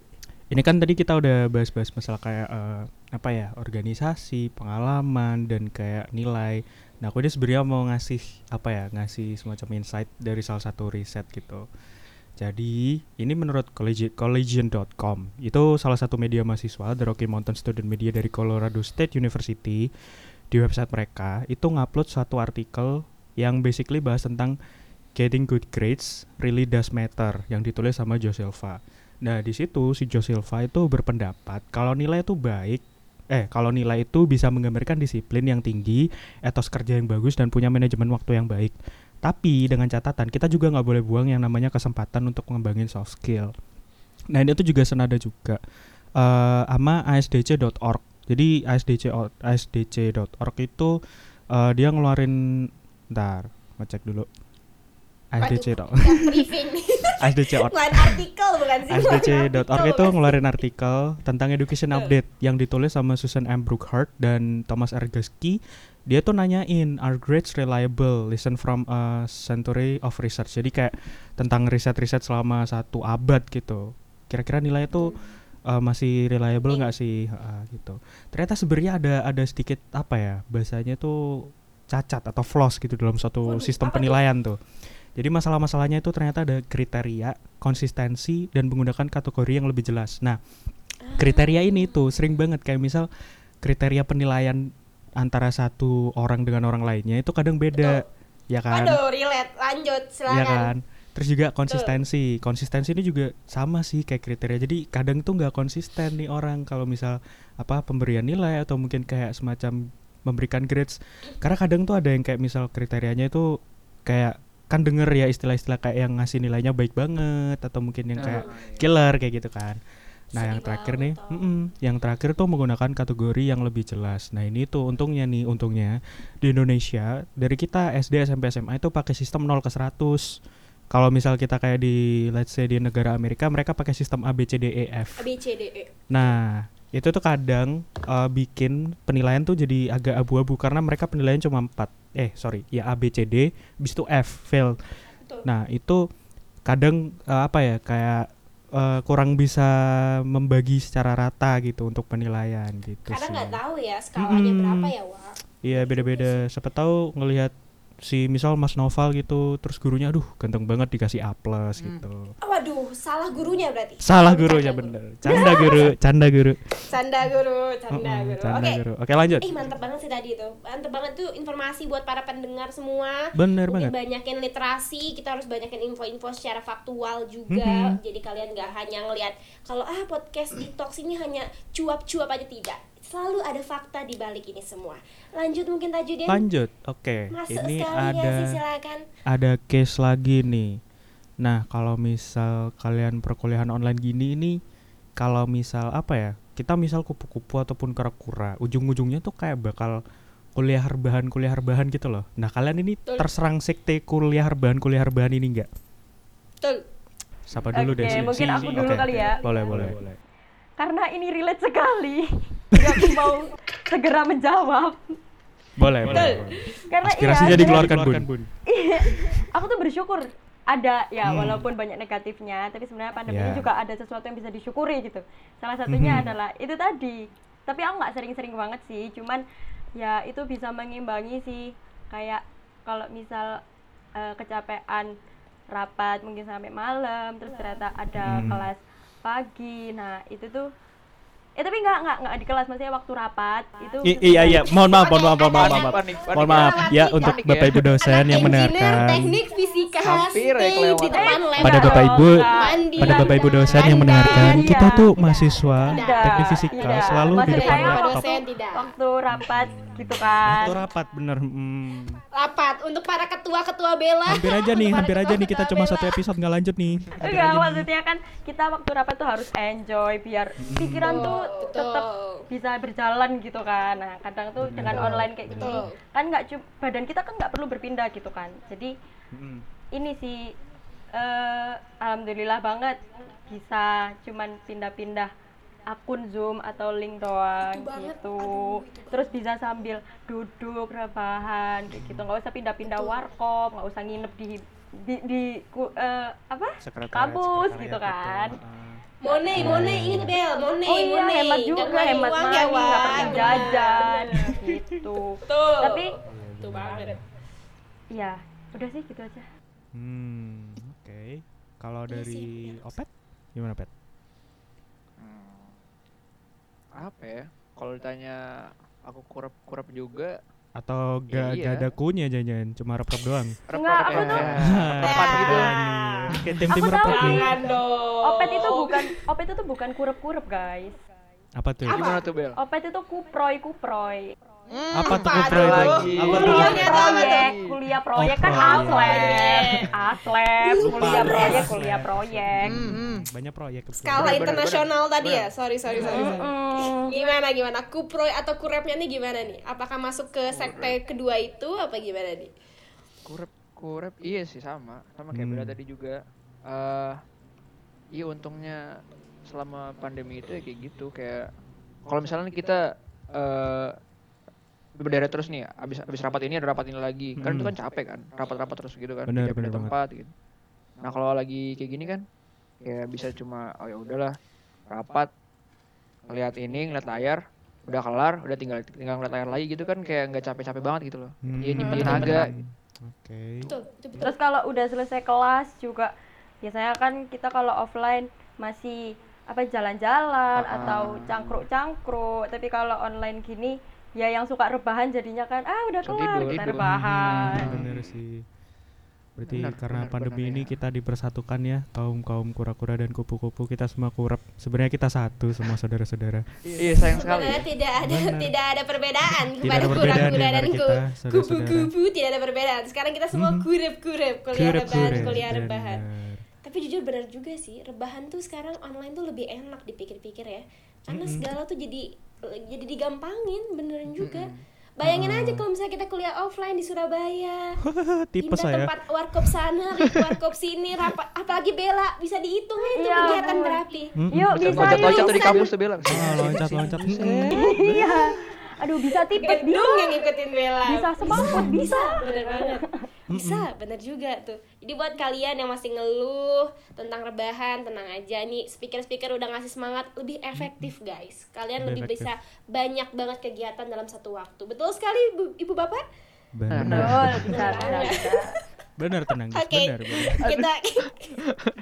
ini kan tadi kita udah bahas-bahas masalah kayak eh, apa ya organisasi pengalaman dan kayak nilai nah aku ini sebenarnya mau ngasih apa ya ngasih semacam insight dari salah satu riset gitu jadi ini menurut collegi- collegian.com itu salah satu media mahasiswa The Rocky Mountain Student Media dari Colorado State University di website mereka itu ngupload suatu artikel yang basically bahas tentang getting good grades really does matter yang ditulis sama Joe Silva. Nah, di situ si Joe Silva itu berpendapat kalau nilai itu baik eh kalau nilai itu bisa menggambarkan disiplin yang tinggi, etos kerja yang bagus dan punya manajemen waktu yang baik. Tapi dengan catatan kita juga nggak boleh buang yang namanya kesempatan untuk mengembangin soft skill. Nah, ini tuh juga senada juga eh sama asdc.org. Jadi asdc asdc.org itu eh, dia ngeluarin ntar ngecek dulu. asdc.org. Asdc.org. Ngeluarin artikel bukan sih? ngeluarin SDC.org artikel, itu ngeluarin artikel tentang education update yang ditulis sama Susan M. Brookhart dan Thomas R. Guskey. Dia tuh nanyain, are grades reliable? Listen from a century of research. Jadi kayak tentang riset-riset selama satu abad gitu. Kira-kira nilai itu uh, masih reliable nggak sih Ah, gitu. Ternyata sebenarnya ada ada sedikit apa ya bahasanya tuh cacat atau flaws gitu dalam suatu Waduh, sistem penilaian tuh. Jadi masalah-masalahnya itu ternyata ada kriteria, konsistensi dan menggunakan kategori yang lebih jelas. Nah, kriteria ini tuh sering banget kayak misal kriteria penilaian antara satu orang dengan orang lainnya itu kadang beda, ya kan? Aduh, relate. Lanjut, silakan. Ya kan? Terus juga konsistensi. Konsistensi ini juga sama sih kayak kriteria. Jadi kadang tuh nggak konsisten nih orang kalau misal apa pemberian nilai atau mungkin kayak semacam memberikan grades. Karena kadang tuh ada yang kayak misal kriterianya itu kayak kan denger ya istilah-istilah kayak yang ngasih nilainya baik banget atau mungkin yang kayak killer kayak gitu kan. Nah, yang terakhir nih, tau. mm-mm, yang terakhir tuh menggunakan kategori yang lebih jelas. Nah, ini tuh untungnya nih, untungnya di Indonesia dari kita SD, SMP, SMA itu pakai sistem 0 ke 100. Kalau misal kita kayak di let's say di negara Amerika, mereka pakai sistem A B C D E F. A, B, C, D, E. Nah, itu tuh kadang eh, bikin penilaian tuh jadi agak abu-abu karena mereka penilaian cuma 4. Eh, sorry, ya A B C D, bis itu F, fail. Betul. Nah, itu kadang eh, apa ya kayak eh, kurang bisa membagi secara rata gitu untuk penilaian gitu Karena nggak tahu ya skalanya Mm-mm. berapa ya, Wak. Iya beda-beda. Siapa tahu ngelihat si misal Mas Noval gitu, terus gurunya aduh ganteng banget dikasih A plus Hmm. gitu. Oh, waduh, salah gurunya berarti. Salah gurunya canda bener. Canda guru, canda guru. Canda guru, canda Mm-mm, guru. canda Oke. guru. Oke, lanjut. Eh mantep banget sih tadi itu Mantep banget tuh informasi buat para pendengar semua Bener Mungkin banget. banyakin literasi Kita harus banyakin info-info secara faktual juga Mhm. Jadi kalian gak hanya ngelihat Kalau ah podcast detox ini hanya cuap-cuap aja Tidak selalu ada fakta di balik ini semua. Lanjut mungkin Tajudin. Lanjut. Oke. Masuk Ini sekali ada ya sih silakan. ada case lagi nih. Nah, kalau misal kalian perkuliahan online gini ini kalau misal apa ya? Kita misal kupu-kupu ataupun kura-kura, ujung-ujungnya tuh kayak bakal kuliah rebahan kuliah rebahan gitu loh. Nah, kalian ini Betul. terserang sekte kuliah rebahan kuliah rebahan ini enggak? Betul. Siapa dulu deh Oke, sih? mungkin aku dulu oke. kali ya. Boleh, boleh. Karena ini relate sekali. Jadi aku mau segera menjawab. Boleh, boleh. Karena Aspirasinya iya, dikeluarkan, Bun. Iya, aku tuh bersyukur ada ya Hmm. walaupun banyak negatifnya tapi sebenarnya pandemi ini Ya. juga ada sesuatu yang bisa disyukuri gitu salah satunya Mhm. adalah itu tadi tapi aku nggak sering-sering banget sih cuman ya itu bisa mengimbangi sih kayak kalau misal eh, kecapean rapat mungkin sampai malam terus ternyata ada Hmm. kelas pagi nah itu tuh eh tapi nggak nggak nggak di kelas maksudnya waktu rapat itu I- iya iya, mohon maaf, mohon maaf, mohon maaf, mohon maaf. panik, panik. Mohon maaf ya Panik, untuk panik Bapak ya. Ibu dosen yang mendengarkan. teknik fisika Hampir ya di kelewatan. depan Eh, laptop. Pada Bapak Ibu, pada Bapak Ibu Anda. dosen yang mendengarkan, kita tuh mahasiswa teknik fisika Tidak. selalu di depan laptop. dosen tidak. waktu rapat gitu kan Itu rapat bener. hmm. Rapat untuk para ketua-ketua bela. Hampir aja nih, hampir aja nih kita cuma satu episode nggak lanjut nih. Enggak, maksudnya kan kita waktu rapat tuh harus enjoy biar pikiran tuh tetap bisa berjalan gitu kan. Nah, kadang tuh dengan online kayak gini Betul. kan nggak cuma badan kita kan nggak perlu berpindah gitu kan. Jadi Hmm. ini sih eh alhamdulillah banget bisa cuman pindah-pindah akun Zoom atau link doang Itu banget. gitu. Aduh, itu Terus bisa sambil duduk rebahan kayak gitu. nggak usah pindah-pindah warkop, nggak usah nginep di di, di ku- eh, apa? Sekretariat- kampus sekretariat gitu itu, kan. ah. Mone, Mone, inget Bel, Mone, Oh iya, Mone. hemat juga, Jangan ngeluarin hemat uang money, ya, Wan. jajan gitu. Betul. Tapi Betul banget. ya, udah sih gitu aja. Hmm, oke. Kalau Iya dari sih, Opet gimana Pet? Apa ya kalau ditanya aku kurap kurap juga Atau gak, Iya. gak ada kunya jangan cuma rep-rep doang? Enggak, aku tuh- ya. Nah. Repan gitu nih. Kayak tim-tim Aku rep-rep tahu nih. Dong. Opet itu bukan Opet itu bukan kurep-kurep, guys. Apa tuh? gimana tuh bel Opet itu kuproy, kuproy. Apa tuh kupro itu? lagi? Apa tuh? Kuliah proyek, kuliah proyek kan proyek. aslep, aslep, kuliah proyek, kuliah proyek. Hmm, hmm. Banyak proyek. Skala internasional tadi ya? Sorry, sorry, sorry. sorry. Gimana gimana? Kuproy atau kurepnya nih gimana nih? Apakah masuk ke sekte kedua itu apa gimana nih? kurep kurep iya sih sama sama kayak Hmm. bela tadi juga eh iya untungnya selama pandemi itu ya kayak gitu kayak kalau misalnya kita eh berderet terus nih abis abis rapat ini ada rapat ini lagi kan itu Hmm. kan capek kan rapat-rapat terus gitu kan Bener, bener tempat gitu nah kalau lagi kayak gini kan ya bisa cuma oh ya udahlah rapat ngeliat ini ngeliat layar udah kelar udah tinggal tinggal ngeliat layar lagi gitu kan kayak nggak capek-capek banget gitu loh Hmm. iya nyimpen Bener, tenaga Oke. Betul, itu betul. Terus kalau udah selesai kelas juga biasanya kan kita kalau offline masih apa jalan-jalan Ah. atau cangkruk-cangkruk. Tapi kalau online gini ya yang suka rebahan jadinya kan ah udah kelar tidur, kita rebahan. Hmm, bener sih. Berarti Benar, karena benar, pandemi benar, ini ya. kita dipersatukan ya kaum kaum kura-kura dan kupu-kupu kita semua kurap. Sebenarnya kita satu semua saudara-saudara. iya sayang sekali Sebenarnya tidak ada Benar. tidak ada perbedaan Tidak kepada kura-kura dan kupu-kupu tidak ada perbedaan. Sekarang kita semua Mhm. kurep-kurep kuliah rebahan, Kurep-kurep, kuliah rebahan. Tapi jujur benar juga sih, rebahan tuh sekarang online tuh lebih enak dipikir-pikir ya. Karena segala tuh jadi jadi digampangin beneran juga. Bayangin aja kalau misalnya kita kuliah offline di Surabaya. Saya. tempat warkop sana, warkop sini, rapat apalagi Bella bisa dihitung ya itu Iya, kegiatan berapi. Mm-mm. Yuk bisa loncat-loncat tuh di kampus tuh bilang Ah, loncat-loncat. Mm-mm. Iya. Aduh bisa tipes bisa. Gedung yang ngikutin Bella. Bisa semaput bisa. bener banget bisa bener juga tuh jadi buat kalian yang masih ngeluh tentang rebahan tenang aja nih speaker-speaker udah ngasih semangat lebih efektif guys kalian Lebih lebih efektif. bisa banyak banget kegiatan dalam satu waktu betul sekali ibu, ibu bapak Benar. Betul, bisa bisa bisa. Benar tenang, guys. Oke. Benar, benar. kita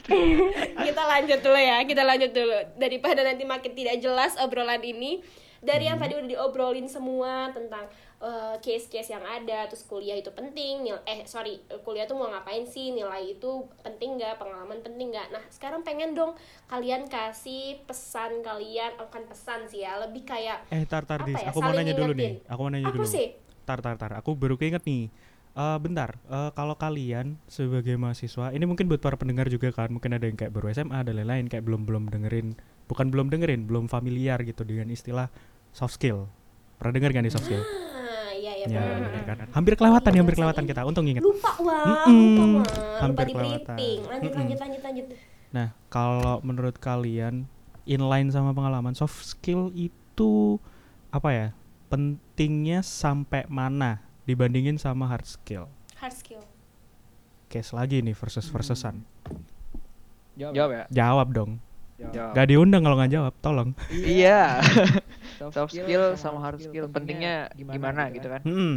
kita lanjut dulu ya kita lanjut dulu daripada nanti makin tidak jelas obrolan ini dari yang Hmm. tadi udah diobrolin semua tentang eh, case-case yang ada terus kuliah itu penting nil eh sorry kuliah tuh mau ngapain sih nilai itu penting nggak pengalaman penting nggak nah sekarang pengen dong kalian kasih pesan kalian bukan pesan sih ya lebih kayak Eh, tar tar Dis, ya, aku mau nanya dulu nih. Aku mau nanya apa dulu. sih Tar tar tar, aku baru keinget nih. Eh bentar, eh, kalau kalian sebagai mahasiswa, ini mungkin buat para pendengar juga kan, mungkin ada yang kayak baru SMA dan lain-lain kayak belum belum dengerin, bukan belum dengerin, belum familiar gitu dengan istilah soft skill. Pernah dengar kan di soft skill? ah iya iya Ya, benar. bener kan. Hampir kelewatan ya, hampir kelewatan kita. Untung inget. lupa wah Mm-mm. lupa wah lupa Hampir di kelewatan. lanjut Mm-mm. lanjut lanjut lanjut Nah, kalau menurut kalian inline sama pengalaman soft skill itu apa ya? Pentingnya sampai mana dibandingin sama hard skill? hard skill Case lagi nih versus versusan. Jawab ya. Jawab dong. Jawab. Gak diundang kalau nggak jawab, tolong. Iya. Soft skill sama hard skill pentingnya gimana gitu kan? Hmm.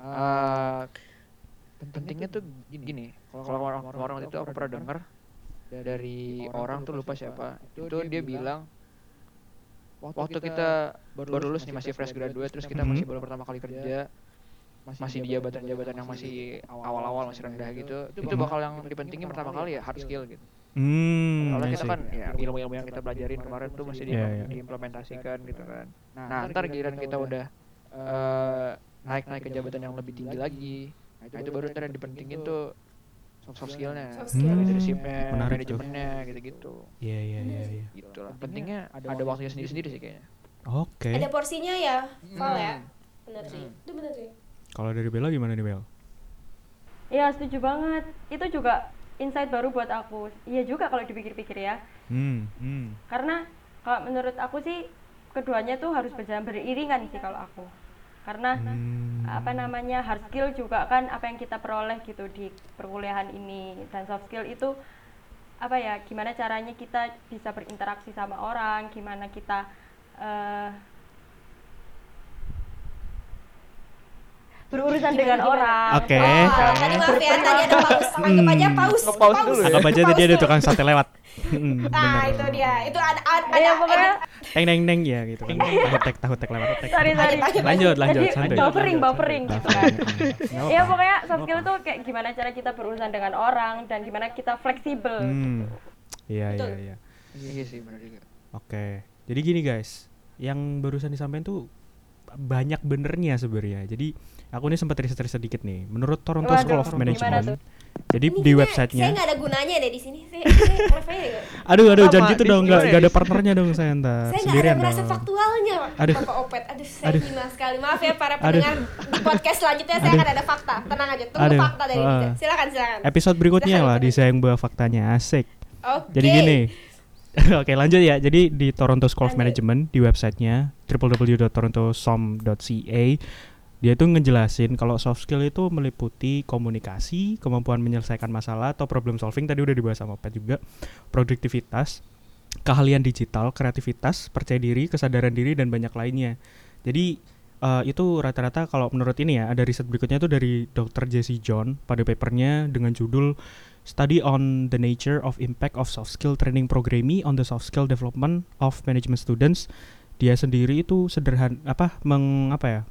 Eh, pentingnya tuh gini. Kalau orang orang itu aku pernah dengar dari orang tuh lupa siapa. Itu dia bilang waktu kita baru lulus nih masih fresh graduate terus kita masih baru pertama kali kerja masih di jabatan-jabatan yang masih awal-awal masih rendah gitu itu bakal yang dipentingin pertama kali ya hard skill gitu Hmm. Soalnya I kita kan ya ilmu-ilmu yang kita pelajarin kemarin tuh masih di- Iya, iya. diimplementasikan gitu kan. Nah, ntar giliran kita udah eh, naik-naik ke jabatan yang lebih tinggi lagi, nah itu baru ntar yang dipentingin tuh soft skillnya, Soft skill. Hmm. leadershipnya, manajemennya gitu-gitu. Iya, iya, iya, iya. Gitu lah. Pentingnya ada waktunya sendiri-sendiri sih kayaknya. Oke. ada porsinya ya Val ya Hmm. benar sih Hmm. itu benar sih Kalau dari Bella gimana nih, Bel? Iya setuju banget. Itu juga insight baru buat aku. Iya juga kalau dipikir-pikir ya. Hmm. Hmm. Karena kalau menurut aku sih keduanya tuh harus berjalan beriringan sih kalau aku. Karena Hmm. apa namanya hard skill juga kan apa yang kita peroleh gitu di perkuliahan ini dan soft skill itu apa ya gimana caranya kita bisa berinteraksi sama orang gimana kita eh, berurusan dengan orang Oke. oh Oke. tadi maaf ya tadi ada paus anggap aja paus dulu ya. Anggap aja tadi ada tukang sate lewat. Hmm, nah bener. itu dia itu ada ada, Iya, ada pokoknya Teng neng neng ya gitu kan. Tahu tek tahu tek lewat. sorry sorry Lanjut, Lanjut, lanjut, jadi buffering buffering gitu kan Iya apa-apa. pokoknya soft skill tuh kayak gimana cara kita berurusan dengan orang dan gimana kita fleksibel. Hmm. Iya, iya, Betul. iya. Iya sih benar juga. Oke. Jadi gini guys, yang barusan disampaikan tuh banyak benernya sebenarnya. Jadi aku ini sempat riset-riset sedikit nih. Menurut Toronto Waduh, School of Management. Jadi Ini di websitenya. saya nggak ada gunanya deh di sini saya, saya Aduh, aduh, Sama, jangan gitu dong. Nggak gimana nggak ada ya? partnernya dong saya ntar. saya nggak ada merasa dong. faktualnya Aduh. bapak opet aduh saya Aduh. hina sekali maaf ya para Aduh. pendengar di podcast selanjutnya saya Aduh. akan ada fakta tenang aja tunggu Aduh. fakta dari Wah. Diza silakan silakan Episode berikutnya Silakan, lah di silakan. sayang bawa faktanya asik. oke Jadi gini. Oke lanjut ya. Jadi di Toronto School of. Management di websitenya www.torontosom.ca dia tuh ngejelasin kalau soft skill itu meliputi komunikasi, kemampuan menyelesaikan masalah atau problem solving tadi udah dibahas sama Pat juga, produktivitas, keahlian digital, kreativitas, percaya diri, kesadaran diri dan banyak lainnya. Jadi eh, itu rata-rata kalau menurut ini ya ada riset berikutnya itu dari Dr. Jesse John pada papernya dengan judul Study on the Nature of Impact of Soft Skill Training Programming on the Soft Skill Development of Management Students. Dia sendiri itu sederhana apa meng apa ya?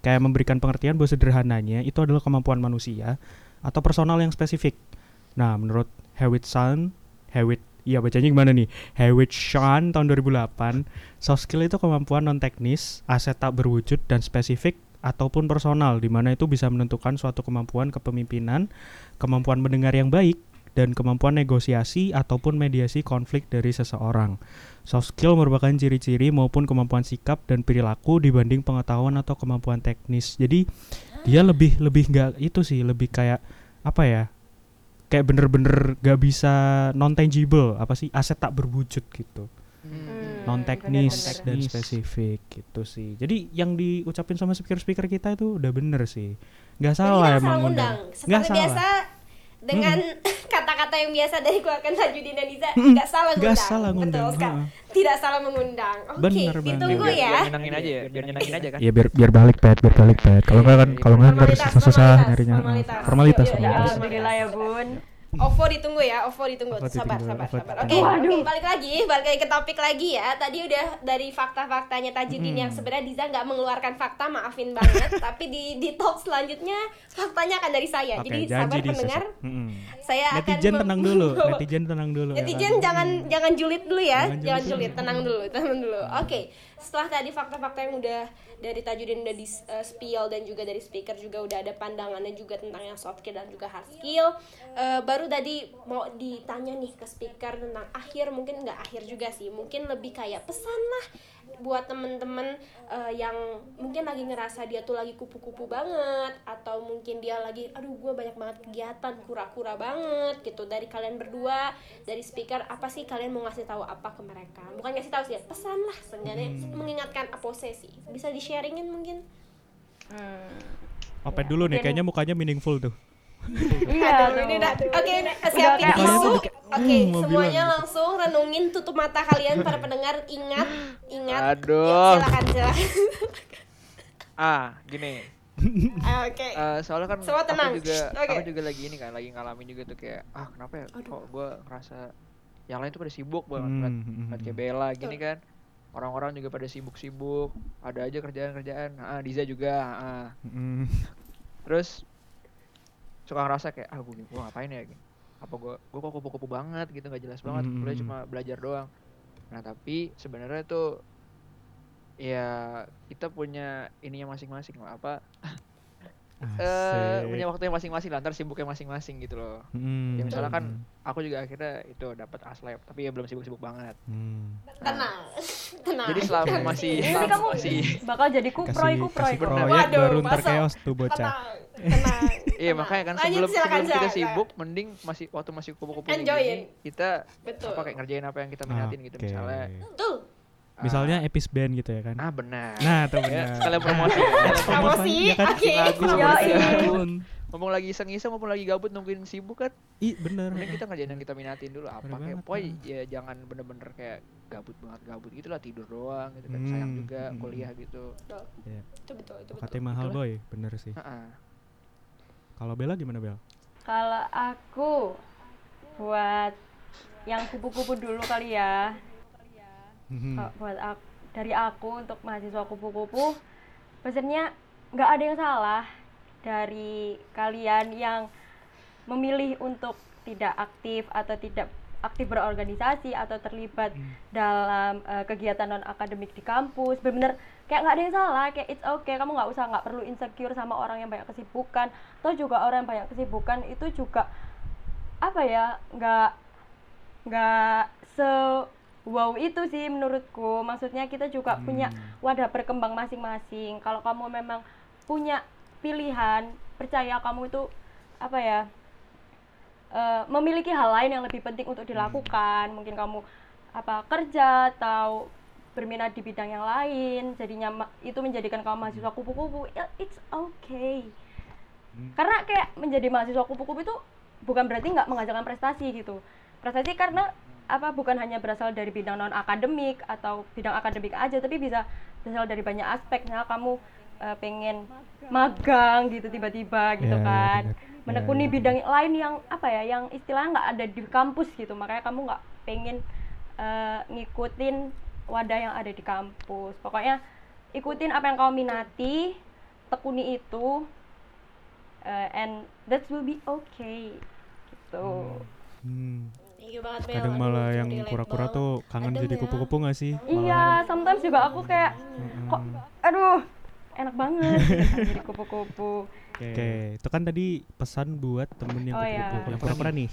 Kayak memberikan pengertian bahwa sederhananya itu adalah kemampuan manusia atau personal yang spesifik. Nah, menurut Hewitt Sun, Hewitt Iya bacanya gimana nih? Hewitt Sean tahun 2008 Soft skill itu kemampuan non teknis, aset tak berwujud dan spesifik ataupun personal di mana itu bisa menentukan suatu kemampuan kepemimpinan, kemampuan mendengar yang baik dan kemampuan negosiasi ataupun mediasi konflik dari seseorang. Soft skill merupakan ciri-ciri maupun kemampuan sikap dan perilaku dibanding pengetahuan atau kemampuan teknis. Jadi dia lebih lebih nggak itu sih, lebih kayak apa ya? Kayak bener-bener gak bisa non tangible apa sih aset tak berwujud gitu Hmm, non teknis dan spesifik gitu sih. Jadi yang diucapin sama speaker-speaker kita itu udah bener sih. Nggak Jadi salah kita emang salah undang. undang. Nggak Seperti salah. Dengan kata-kata yang biasa dari keluarkan Tajudin dan Niza Mm-mm. nggak salah Nggak ngundang. salah ngundang, Betul sekali. Tidak salah mengundang. Oke, Bener banget. ditunggu biar, ya. biar nyenangin aja ya, biar nyenangin aja kan. Ya biar biar balik pet, biar balik pet. Kalau nggak kan kalau nggak ntar Formalitas, susah-susah formalitas, nyarinya. formalitas. Formalitas. Alhamdulillah ya bun. OVO ditunggu ya, OVO ditunggu. OVO sabar, ditunggu, sabar, sabar. Oke, oke, balik lagi, balik lagi ke topik lagi ya. Tadi udah dari fakta-faktanya Tajudin Hmm. yang sebenarnya Diza nggak mengeluarkan fakta, maafin banget. tapi di di talk selanjutnya faktanya akan dari saya. Oke, Jadi janji sabar pendengar. Mm-mm. saya akan Netizen mem- tenang dulu, netizen tenang dulu. ya Netizen kan? jangan jangan julid dulu ya, Jangan jangan, julid. tenang dulu, tenang dulu. Oke, setelah tadi fakta-fakta yang udah dari Tajudin udah di uh, spill dan juga dari speaker juga udah ada pandangannya juga tentang yang soft skill dan juga hard skill. Uh, baru tadi mau ditanya nih ke speaker tentang akhir mungkin nggak akhir juga sih, mungkin lebih kayak pesan lah buat temen-temen uh, yang mungkin lagi ngerasa dia tuh lagi kupu-kupu banget atau mungkin dia lagi aduh gue banyak banget kegiatan kura-kura banget gitu. Dari kalian berdua dari speaker apa sih kalian mau ngasih tahu apa ke mereka? Bukan ngasih tahu sih ya, pesan lah seenggaknya mengingatkan apose sih bisa di sharingin mungkin. Hmm. Opet dulu nih, kayaknya mukanya meaningful tuh. Iya, Aduh, ini dah oke ini siapin tisu oke Hmm, mau semuanya bilang langsung renungin tutup mata kalian para pendengar ingat ingat Aduh. Ya, silakan silakan Ah, gini. Ah, oke Eh, soalnya kan Semua tenang. aku juga Oke. aku juga lagi ini kan lagi ngalamin juga tuh kayak ah kenapa ya kok gue ngerasa yang lain tuh pada sibuk banget Hmm, ngeliat, hmm, ngeliat kayak hmm. Bella gini kan orang-orang juga pada sibuk-sibuk ada aja kerjaan-kerjaan ah Diza juga ah. Mm. terus suka ngerasa kayak ah gue gue ngapain ya? Gini apa gue gue kok kupu-kupu banget gitu nggak jelas banget. Hmm, kuliah hmm, cuma belajar doang. Nah tapi sebenarnya tuh ya kita punya ininya masing-masing lah. Apa eh Asik. punya waktunya masing-masing lah ntar sibuknya masing-masing gitu loh Mm. ya misalnya kan aku juga akhirnya itu dapat aslab tapi ya belum sibuk-sibuk banget Mm. tenang tenang jadi selama masih Ini selama kamu masih bakal jadi kuproy kasih kuproy kasih proyek Waduh, baru ntar chaos tuh bocah. tenang Iya makanya kan Lanjut, sebelum silakan, sebelum kita silakan. sibuk mending masih waktu masih kupu-kupu Enjoyin. gini kita betul apa kayak ngerjain apa yang kita minatin gitu Oke. misalnya betul Misalnya Epis Band gitu ya kan. ah benar Nah, tuh ya, benar. sekalian promosi promosi ya kan? oke. Ampun. ngomong lagi iseng-iseng maupun lagi gabut nungguin sibuk kan Ih, bener. mending kita ngerjain yang kita minatin dulu apa Bener kayak poi ya jangan bener-bener kayak gabut banget gabut gitu lah tidur doang gitu kan sayang Hmm, juga hmm. kuliah gitu Betul. Iya. itu betul itu betul Katanya mahal boy, bener sih. Heeh. Kalau Bella gimana Bel? Kalau aku buat yang kupu-kupu dulu kali ya. Kalau buat aku dari aku untuk mahasiswa kupu-kupu pesannya nggak ada yang salah dari kalian yang memilih untuk tidak aktif atau tidak aktif berorganisasi atau terlibat dalam eh, kegiatan non akademik di kampus. Benar-benar kayak nggak ada yang salah kayak it's okay. Kamu nggak usah nggak perlu insecure sama orang yang banyak kesibukan. Atau juga orang yang banyak kesibukan itu juga apa ya nggak nggak se wow itu sih menurutku. Maksudnya kita juga punya wadah berkembang masing-masing. Kalau kamu memang punya pilihan percaya kamu itu apa ya eh, memiliki hal lain yang lebih penting untuk dilakukan. Mungkin kamu apa kerja atau berminat di bidang yang lain jadinya itu menjadikan kamu mahasiswa kupu-kupu ya it's okay. Hmm. karena kayak menjadi mahasiswa kupu-kupu itu bukan berarti nggak menghasilkan prestasi gitu. Prestasi karena apa bukan hanya berasal dari bidang non akademik atau bidang akademik aja tapi bisa berasal dari banyak aspek. Misalnya kamu eh, pengen magang gitu tiba-tiba gitu Iya, iya, kan. benar. menekuni Iya, iya, bidang lain yang apa ya yang istilahnya nggak ada di kampus gitu. Makanya kamu nggak pengen eh, ngikutin wadah yang ada di kampus. Pokoknya ikutin apa yang kamu minati tekuni itu eh, and that will be okay gitu. Hmm. Thank you banget Bel. Kadang Aduh, malah itu yang kura-kura tuh kangen Adem jadi ya. kupu-kupu gak sih? iya sometimes juga aku kayak kok aduh enak banget gitu kan jadi kupu-kupu Oke, itu kan tadi pesan buat temen yang Oh, kupu-kupu. iya. Yang pura-pura nih.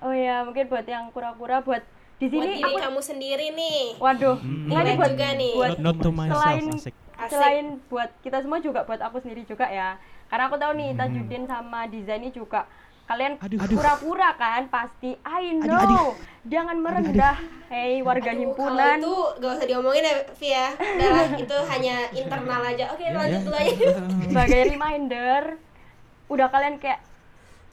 oh ya mungkin buat yang kura-kura buat di buat sini diri aku kamu sendiri nih waduh Hmm. ini buat juga nih. buat Not to myself, selain- asik. Asik. selain buat kita semua juga buat aku sendiri juga ya karena aku tahu nih Hmm. Tajudin sama Diza ini juga kalian Aduh, aduh. pura-pura kan? Pasti. I know. jangan merendah. hei warga Aduh, himpunan. itu gak usah diomongin ya, Vi ya. Udah, itu hanya internal aja. Oke, lanjut dulu aja. sebagai reminder udah kalian kayak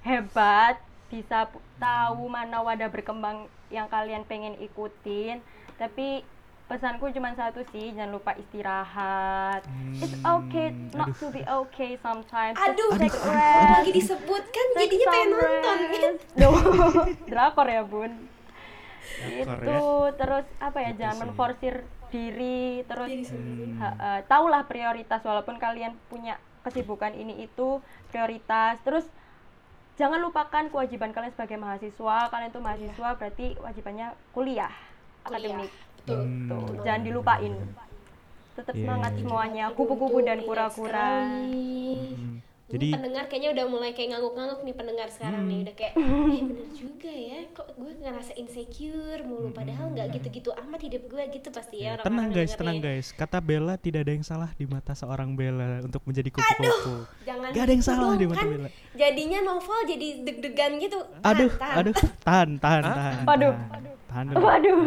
hebat bisa tahu mana wadah berkembang yang kalian pengen ikutin. Tapi pesanku cuma satu sih jangan lupa istirahat it's okay Hmm, not aduh. to be okay sometimes Aduh, Just take aduh, rest. lagi disebutkan Take jadinya pengen nonton kan. Duh, drakor ya bun Drakor itu ya. terus apa ya Gitu jangan menforsir diri terus. Hmm. eh, tahulah prioritas walaupun kalian punya kesibukan ini itu prioritas terus jangan lupakan kewajiban kalian sebagai mahasiswa kalian tuh mahasiswa berarti wajibannya kuliah akademik Betul. Hmm. tuh jangan dilupain tetap Iya, semangat iya, semuanya Aduh, kupu-kupu dan kura-kura. Hmm. Jadi Jadi pendengar kayaknya udah mulai kayak ngangguk-ngangguk nih pendengar sekarang Hmm. nih udah kayak eh bener juga ya kok gue ngerasa insecure mulu padahal nggak gitu-gitu amat hidup gue gitu pasti ya Ya, tenang guys, tenang guys. Kata Bella tidak ada yang salah di mata seorang Bella untuk menjadi kupu-kupu. jangan Gak ada yang gitu salah dong, di mata kan Bella. jadinya novel jadi deg-degan gitu Tahan, Aduh, tahan. aduh, tahan, tahan, tahan. Waduh. tahan. Tahan dulu. waduh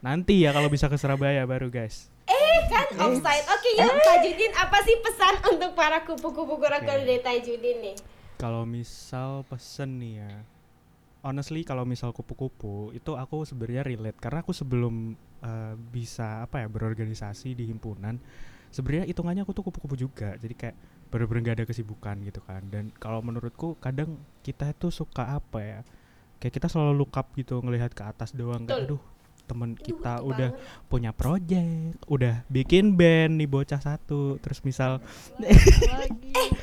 Nanti ya kalau bisa ke Surabaya baru guys. eh kan offside oke yuk Tajudin apa sih pesan untuk para kupu-kupu kura-kura Oke. dari Tajudin nih Kalau misal pesen nih ya, honestly kalau misal kupu-kupu itu aku sebenarnya relate karena aku sebelum eh, bisa apa ya berorganisasi di himpunan, sebenarnya hitungannya aku tuh kupu-kupu juga. Jadi kayak bener-bener gak ada kesibukan gitu kan. Dan kalau menurutku kadang kita itu suka apa ya, kayak kita selalu look up gitu ngelihat ke atas doang. Kayak aduh temen Aduh, kita itu udah banget. punya project, udah bikin band nih bocah satu, terus misal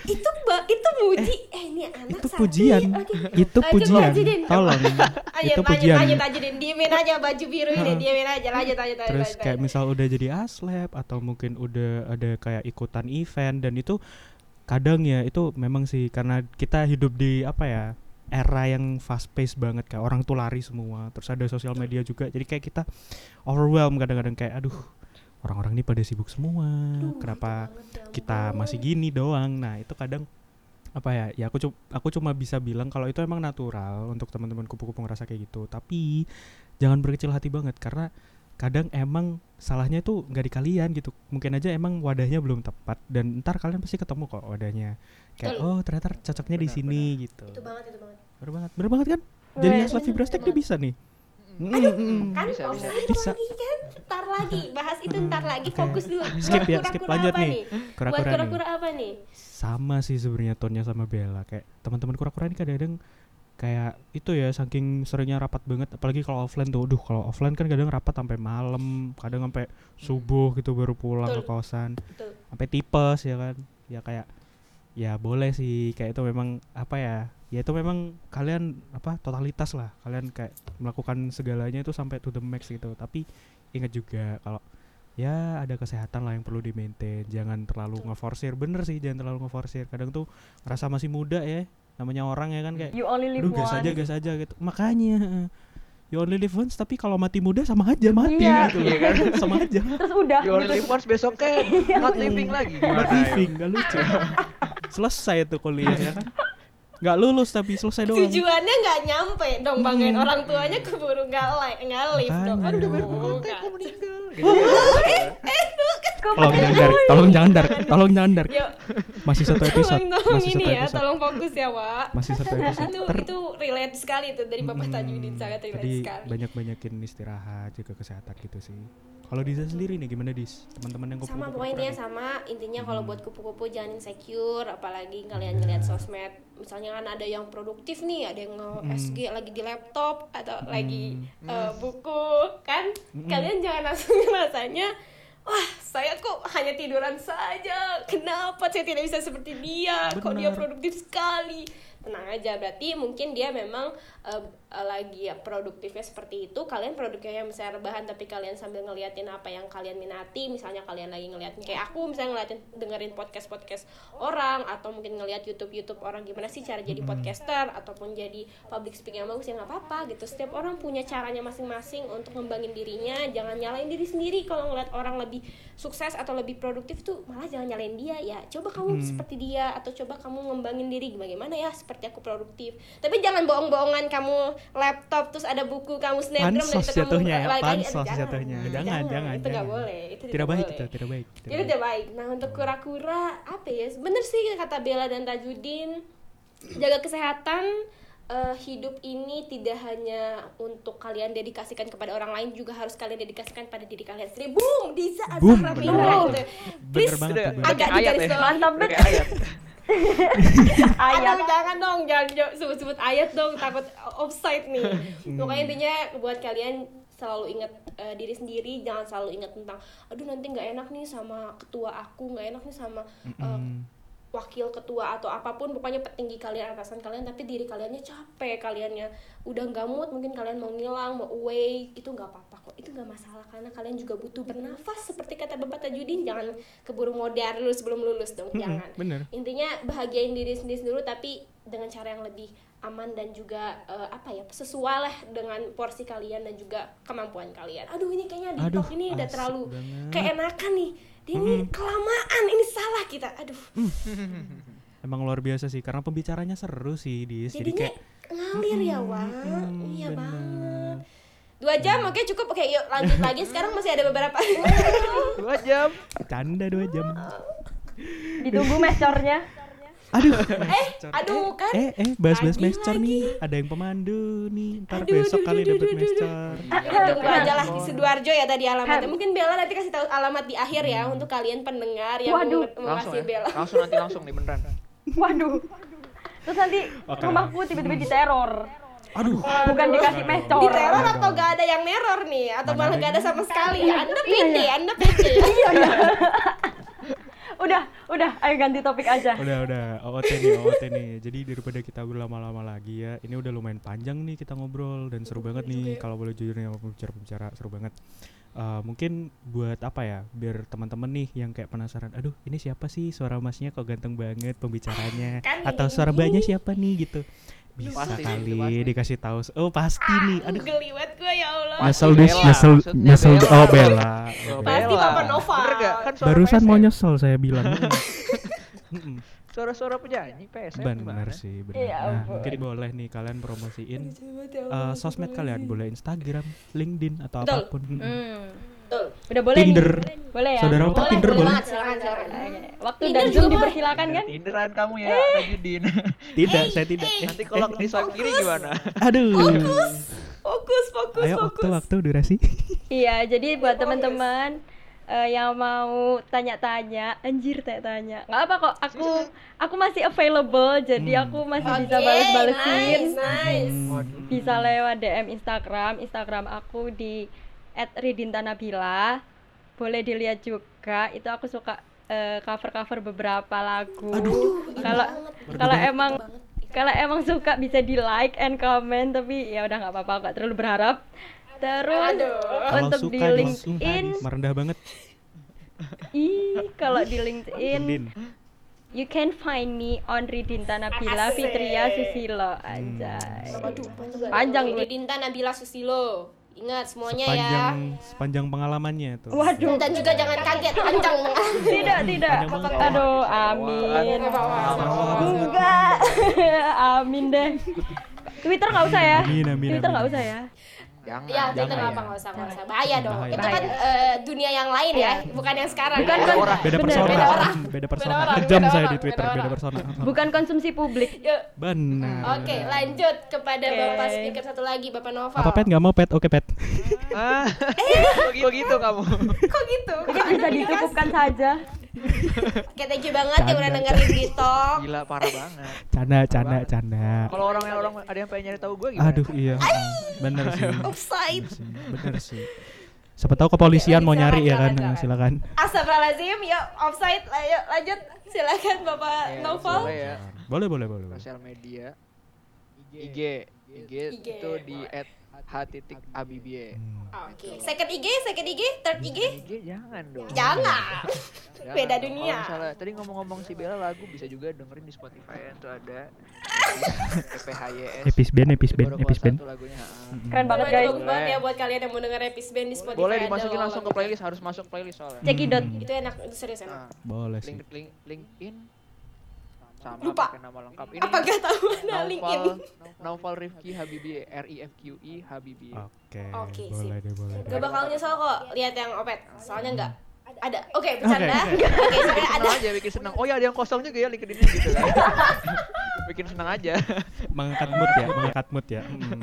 itu ba- itu muji eh, ini anak itu satu pujian, lagi. itu Lanjut, pujian, tolong, Lanjut, itu lanjut, pujian. lanjut, lanjutin. Diemin aja baju biru ini, diemin aja, lanjut, lanjut, lanjut, Terus lanjut, kayak lanjut. misal udah jadi aslab atau mungkin udah ada kayak ikutan event dan itu kadang ya itu memang sih karena kita hidup di apa ya era yang fast pace banget kayak orang tuh lari semua terus ada sosial media juga. Jadi kayak kita overwhelm kadang-kadang kayak aduh orang-orang ini pada sibuk semua Aduh, kenapa itu banget, ya kita masih gini doang? Nah itu kadang apa ya ya aku cu- aku cuma bisa bilang kalau itu emang natural untuk teman-teman kupu-kupu ngerasa kayak gitu. Tapi jangan berkecil hati banget karena kadang emang salahnya itu nggak di kalian gitu. Mungkin aja emang wadahnya belum tepat dan ntar kalian pasti ketemu kok wadahnya. Kayak Betul. oh ternyata cocoknya di Benar, sini gitu. Itu banget itu banget bener banget bener banget kan? Jadi Weh. aslat fibrostek dia bisa nih? Mm, mm. kan Bisa, bisa. lagi kan? Ntar lagi bahas itu ntar lagi fokus dulu. Skip ya, skip. Lanjut nih. kura-kura apa nih? Sama sih sebenarnya tonnya sama Bella. Kayak teman-teman kura-kura ini kadang-kadang kayak itu ya saking seringnya rapat banget. Apalagi kalau offline tuh duh kalau offline kan kadang rapat sampai malam kadang sampai subuh gitu baru pulang ke Betul. kosan. Betul. sampai tipes ya kan? Ya kayak ya boleh sih. Kayak itu memang apa ya ya itu memang kalian apa totalitas lah. Kalian kayak melakukan segalanya itu sampai to the max gitu. Tapi ingat juga kalau ya ada kesehatan lah yang perlu di maintain jangan terlalu ngeforsir bener sih jangan terlalu ngeforsir kadang tuh ngerasa masih muda ya namanya orang ya kan kayak you only live gas aja gas aja gitu. Makanya you only live once tapi kalau mati muda sama aja mati Iya. gitu Iya kan? sama aja. Terus udah. You only gitu. live once besok kan not living lagi. Not gimana living, gak lucu. selesai tuh kuliah ya kan. Gak lulus tapi selesai doang. tujuannya nggak nyampe dong banggain orang tuanya keburu nggak like nggak live dong aduh Aduh, nggak. Kok meninggal gitu kan. Tolong jangan dark, tolong jangan dark, tolong jangan yuk Masih satu episode, tolong tolong masih ini ya tolong fokus ya Wak masih satu episode. itu Ter- itu relate sekali tuh dari Bapak Mm, Tajudin sangat relate sekali banyak-banyakin istirahat, jaga kesehatan gitu sih. Kalau Diza sendiri nih gimana Dis? Teman-teman yang sama kupu-kupu pokoknya intinya sama intinya kalau buat kupu-kupu jangan insecure apalagi kalian Iya. ngeliat sosmed misalnya kan ada yang produktif nih ada yang nge Mm. SG lagi di laptop atau lagi Mm. eh, buku kan Mm-mm. kalian jangan langsung rasanya wah saya kok hanya tiduran saja kenapa saya tidak bisa seperti dia kok dia Benar. produktif sekali tenang aja berarti mungkin dia memang eh, eh, lagi ya produktifnya seperti itu kalian produknya misalnya rebahan tapi kalian sambil ngeliatin apa yang kalian minati misalnya kalian lagi ngeliatin kayak aku misalnya ngeliatin dengerin podcast podcast orang atau mungkin ngeliat YouTube YouTube orang gimana sih cara jadi podcaster ataupun jadi public speaking yang bagus ya nggak apa-apa gitu. Setiap orang punya caranya masing-masing untuk ngembangin dirinya jangan nyalain diri sendiri. Kalau ngeliat orang lebih sukses atau lebih produktif tuh malah jangan nyalain dia ya. Coba kamu Hmm. seperti dia atau coba kamu ngembangin diri bagaimana ya seperti aku produktif. Tapi jangan bohong-bohongan kamu laptop terus ada buku kamu snapgram dan Pansos kamu jatuhnya ya, pansos Jangan, jatuhnya. Jangan, jangan, itu nggak jangan. boleh itu Tidak baik boleh. itu, tidak baik. tidak itu tidak baik nah untuk kura-kura apa ya bener sih kata Bella dan Tajudin jaga kesehatan eh, hidup ini tidak hanya untuk kalian dedikasikan kepada orang lain juga harus kalian dedikasikan pada diri kalian sendiri. Boom, Diza bener Fitra banget. gitu. Bener Please banget agak digaris ya. bawah. Mantap kayak ayat. Aduh, jangan dong, jangan sebut-sebut ayat dong, takut offside nih. Pokoknya intinya buat kalian selalu ingat eh, diri sendiri, jangan selalu ingat tentang, aduh nanti nggak enak nih sama ketua aku, nggak enak nih sama Mm-mm. Wakil ketua atau apa pun, pokoknya petinggi kalian, atasan kalian, tapi diri kaliannya capek, kaliannya udah nggak mood, mungkin kalian mau ngilang, mau away, itu nggak apa-apa kok, itu nggak masalah karena kalian juga butuh bernafas seperti kata Bapak Tajudin, jangan keburu modar dulu sebelum lulus dong, jangan. bener. Intinya bahagiain diri sendiri dulu tapi dengan cara yang lebih aman dan juga eh, apa ya sesuai lah dengan porsi kalian dan juga kemampuan kalian. Aduh ini kayaknya di Aduh, ini udah terlalu banget. keenakan nih ini kelamaan ini salah kita. Aduh. Emang luar biasa sih karena pembicaranya seru sih Dis. Jadi jadinya kayak ngalir ya Wak. Mm, iya bener. banget. dua jam oke cukup. Oke yuk lanjut lagi. Sekarang masih ada beberapa Dua jam. canda dua jam. Ditunggu mescornya aduh. Eh aduh kan? eh eh bahas-bahas lagi. nih. ada yang pemandu nih. Ntar Aduh, besok aduh, kali aduh, mescer. Tunggu aja lah di Sidoarjo ya tadi alamatnya. Mungkin Bella nanti kasih tahu alamat di akhir ya untuk kalian pendengar yang Waduh. mau, kasih ya. Bella. Langsung nanti langsung nih beneran. waduh. Terus nanti rumahku tiba-tiba diteror aduh. Bukan dikasih mescor Di teror atau gak ada yang neror nih? Atau malah gak ada sama sekali. Anda Iya, pede, Anda pede. Ya. iya iya udah udah ayo ganti topik aja. Udah udah OOT nih OOT nih. Jadi daripada kita berlama-lama lagi ya ini udah lumayan panjang nih kita ngobrol dan seru banget nih. kalau boleh jujur nih sama pembicara-pembicara seru banget. Eh, mungkin buat apa ya biar teman-teman nih yang kayak penasaran aduh ini siapa sih? Suara masnya kok ganteng banget pembicaranya? Kan atau suara mbaknya siapa nih? gitu bisa Pasti, kali pasti. dikasih tahu oh pasti nih aduh Geliwat gue ya Allah. nyesel dis nyesel nyesel Bella. oh Bella Oh, Pasti Bella. Papa Nova. Kan suara barusan mau nyesel saya bilang. Suara-suara penyanyi PSM gimana? sih bener Ya nah mungkin boleh nih kalian promosiin eh, sosmed kalian boleh Instagram LinkedIn atau Betul. apa pun hmm. Udah boleh Tinder. nih boleh ya Saudara Otak Tinder boleh boleh silakan, silakan. Oke. waktu Tinder dan juga zoom dipersilakan kan Tinderan kamu ya, Tajudin. tidak saya tidak eh, Nanti kalau di swipe kiri gimana? aduh Fokus, fokus, ayo waktu fokus. waktu durasi Iya, jadi buat teman-teman eh, yang mau tanya-tanya, anjir tanya-tanya. nggak apa kok, aku aku masih available, jadi Hmm. aku masih Oke, bisa bales-balesin. nice, nice. Hmm. Bisa lewat DM Instagram, Instagram aku di @ridintanabila. Boleh dilihat juga, itu aku suka eh, cover-cover beberapa lagu. Kalau kalau emang kalau emang suka bisa di like and comment tapi ya udah nggak apa-apa nggak terlalu berharap terus Aduh. untuk di suka nih, LinkedIn merendah banget ih kalau di LinkedIn Din you can find me on Ridinta Nabila Asik. Fitria Susilo anjay Waduh, Panjang Ini gue. Dinta Nabila Susilo. Ingat semuanya ya. sepanjang sepanjang pengalamannya tuh waduh. Dan juga jangan kaget panjang tidak tidak. Aduh amin. Enggak. Amin deh. Twitter nggak usah ya? Amin, amin, Twitter amin. nggak usah ya Jangan. Ya, Jangan apa ya. nggak usah, nggak usah. Bahaya dong. Bahaya. Itu kan eh, dunia yang lain ya, bukan yang sekarang. Bukan kan orang. beda persona beda orang. beda persona orang, kejam beda saya orang, di Twitter beda beda orang. persona bukan konsumsi publik Yuk. benar Oke, lanjut kepada Oke. Bapak speaker satu lagi, Bapak Nova. apa pet nggak mau pet oke pet Ah, Eh. kok gitu kamu? Kok gitu? mungkin bisa dicukupkan saja Oke, thank you banget yang udah Canda, dengerin di talk. Gila parah banget. canda canda canda Kalau orang yang orang ada yang pengen nyari tahu gue gimana? aduh iya bener sih Offside. Bener sih, siapa tahu kepolisian Oke, mau nyari ya kan silakan, silakan Astagfirullahaladzim, yuk offside, ayo lanjut. Silakan Bapak Ya, Novel. boleh ya. boleh boleh boleh. Sosial media. IG. IG, IG. itu di at h titik abibie. Hmm. Oke, second IG, second IG, third IG. IG jangan dong. Jangan. Jangan Beda dong. dunia. Kalau misalnya tadi ngomong-ngomong si Bella lagu bisa juga dengerin di Spotify ya. Itu ada PPHYS. Epis band, epis band, epis band. lagunya. ha. keren banget Bagus guys bagus banget ya buat kalian yang mau denger Epis Band di Spotify. Boleh dimasukin langsung ke playlist, harus masuk playlist soalnya. cekidot Hmm. Itu enak, itu serius enak. Boleh sih link, link, LinkedIn sama Lupa. pakai nama lengkap ini. Apa gak tahu mana LinkedIn? Naufal, Naufal Rifki Habibie, R I F Q I Habibie. oke Oke, boleh deh boleh deh Gak bakal nyesel kok lihat yang opet. Soalnya enggak ada. Oke, bercanda. Oke, Oke, sebenarnya ada. Aja bikin senang. Oh ya ada yang kosong juga ya LinkedIn gitu kan. Bikin senang aja mengangkat mood ya mengangkat mood ya Mm.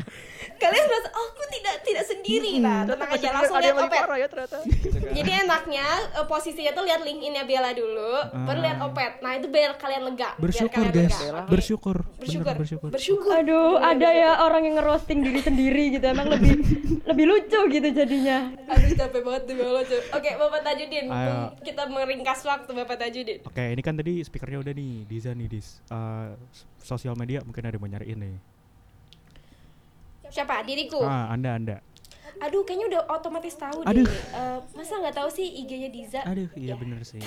kalian merasa oh aku tidak tidak sendiri nah Ternyata tenang aja langsung lihat opet ya ternyata Gitu kan. jadi enaknya eh, posisinya tuh lihat linkedinnya Bella dulu baru lihat opet nah itu biar kalian lega biar bersyukur kalian guys lega. Bersyukur bersyukur Bener, bersyukur bersyukur Aduh, ada ya orang yang ngerosting diri sendiri gitu. Emang lebih lebih lucu gitu jadinya. aduh capek banget Allah cuy. oke Bapak Tajudin Ayo. kita meringkas waktu Bapak Tajudin Oke, ini kan tadi speakernya udah nih, Diza nih, Dis. Eh, s- sosial media mungkin ada yang mau nyariin nih. siapa diriku Ah, Anda, Anda. Aduh kayaknya udah otomatis tahu Aduh. deh Eh, masa nggak tahu sih IG-nya Diza? Aduh, iya bener sih.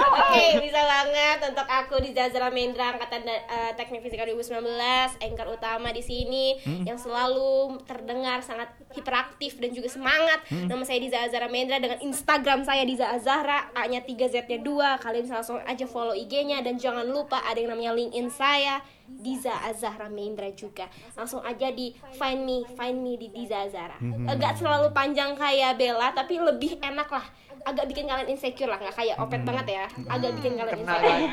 Oke, bisa banget untuk aku di Zazra Mendra angkatan eh, Teknik Fisika 2019, anchor utama di sini yang selalu terdengar sangat hiperaktif dan juga semangat. Nama saya Diza Azara Mendra dengan Instagram saya Diza Azahra, A-nya 3 Z-nya 2. Kalian bisa langsung aja follow IG-nya dan jangan lupa ada yang namanya LinkedIn saya Diza Azahra Mendra juga. Langsung aja di find me, find me di Diza Azahra. Enggak terlalu panjang kayak Bella tapi lebih enak lah. Agak bikin kalian insecure lah, nggak kayak opet banget ya. Agak bikin kalian kena insecure. lagi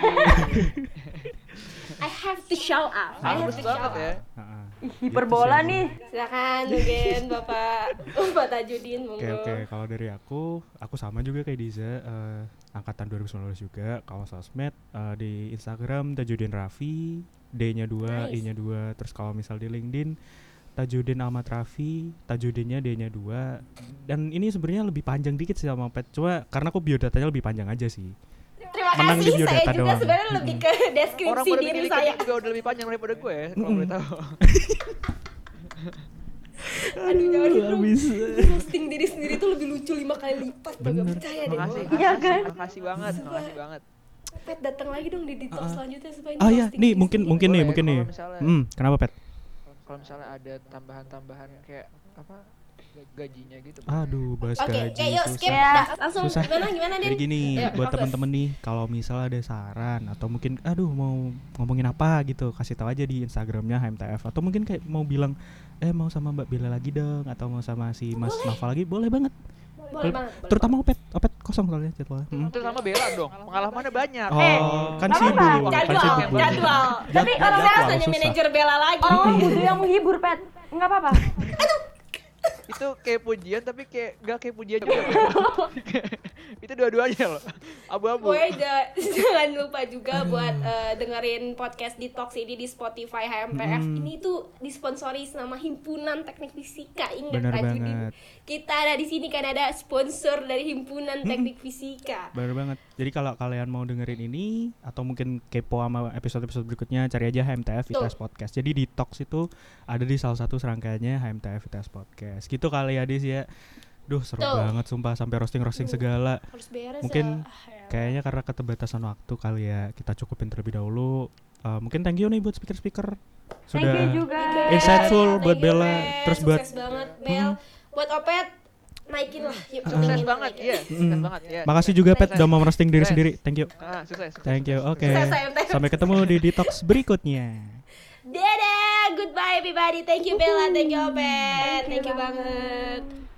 I have to show up. I have to show banget up. ya ah. Hiperbola nih. Silakan mungkin Bapak Bapak Tajudin monggo. Oke, oke. Kalau dari aku, aku sama juga kayak Diza, eh, angkatan 2019 juga. Kalau sosmed eh, di Instagram Tajudin Raffi, D-nya 2, Nice. I-nya 2. Terus kalau misal di LinkedIn Tajudin Ahmad Raffi, Tajudinnya D-nya 2. Dan ini sebenarnya lebih panjang dikit sih sama Pet. Cuma karena aku biodatanya lebih panjang aja sih. Terima Menang di kasih. Saya biodata juga doang. sebenarnya lebih ke orang deskripsi pada diri bikin saya. Juga udah lebih panjang daripada gue ya kalau boleh tahu Aduh jangan dong. bisa. Roasting diri sendiri tuh lebih lucu lima kali lipat. Gak percaya deh. makasih. Iya kan? makasih banget makasih banget Pet datang lagi dong di detox ah. selanjutnya supaya ini Ah ya, roasting nih mungkin mungkin nih, Boleh, mungkin nih. misalnya- Hmm, kenapa Pet? kalau misalnya ada tambahan-tambahan kayak apa ga- gajinya gitu Aduh, bahas Oke, gaji. oke yuk susah. skip. Ya. Dah, langsung Susah. gimana gimana Din? Jadi gini, Ya, buat temen-temen nih, kalau misal ada saran atau mungkin, aduh mau ngomongin apa gitu, kasih tahu aja di Instagramnya HMTF atau mungkin kayak mau bilang, eh mau sama Mbak Bella lagi dong atau mau sama si Mas Nafa lagi, boleh banget. Boleh banget. Terutama Opet, Opet kosong soalnya jadwalnya. Mm. terus sama Bella dong pengalamannya banyak Oh, Eh, kan sibuk, apa-apa. kan Jadwal, jadwal. Tapi Kalau saya harus tanya manajer Bella lagi. Orang orang butuh yang menghibur, Pet. Enggak apa-apa. Itu kayak pujian tapi kayak gak kayak pujian juga itu dua-duanya loh abu-abu Pokoknya ja- jangan lupa juga buat eh, dengerin podcast Detox ini di Spotify HMPF. Mm. Ini tuh disponsori sama Himpunan Teknik Fisika. Ingat Bener Tajudin. banget. Kita ada di sini kan ada sponsor dari Himpunan Teknik Fisika. Bener banget. Jadi kalau kalian mau dengerin ini atau mungkin kepo sama episode-episode berikutnya, cari aja HMTF. ITS Podcast. Jadi Detox itu ada di salah satu serangkaiannya HMTF ITS Podcast. Gitu kali ya Dis ya. Duh seru Tuh. banget sumpah sampai roasting-roasting segala. Harus beres Mungkin ya. Ah, ya. Kayaknya karena keterbatasan waktu kali ya kita cukupin terlebih dahulu. Eh, mungkin thank you nih buat speaker-speaker. Thank Sudah you juga. Insightful Thank buat you, Bella, Bel. terus buat- Sukses banget Bel. Buat Opet naikin lah. Yuk, sukses naikin, banget iya sukses banget ya Makasih juga Pet udah mau roasting diri sendiri. Thank you. ah sukses sukses, Thank you. Oke. HMTF. Sampai ketemu di Detox berikutnya. Dadah, goodbye everybody. Thank you Bella, thank you Opet. Thank you Thank you banget. banget.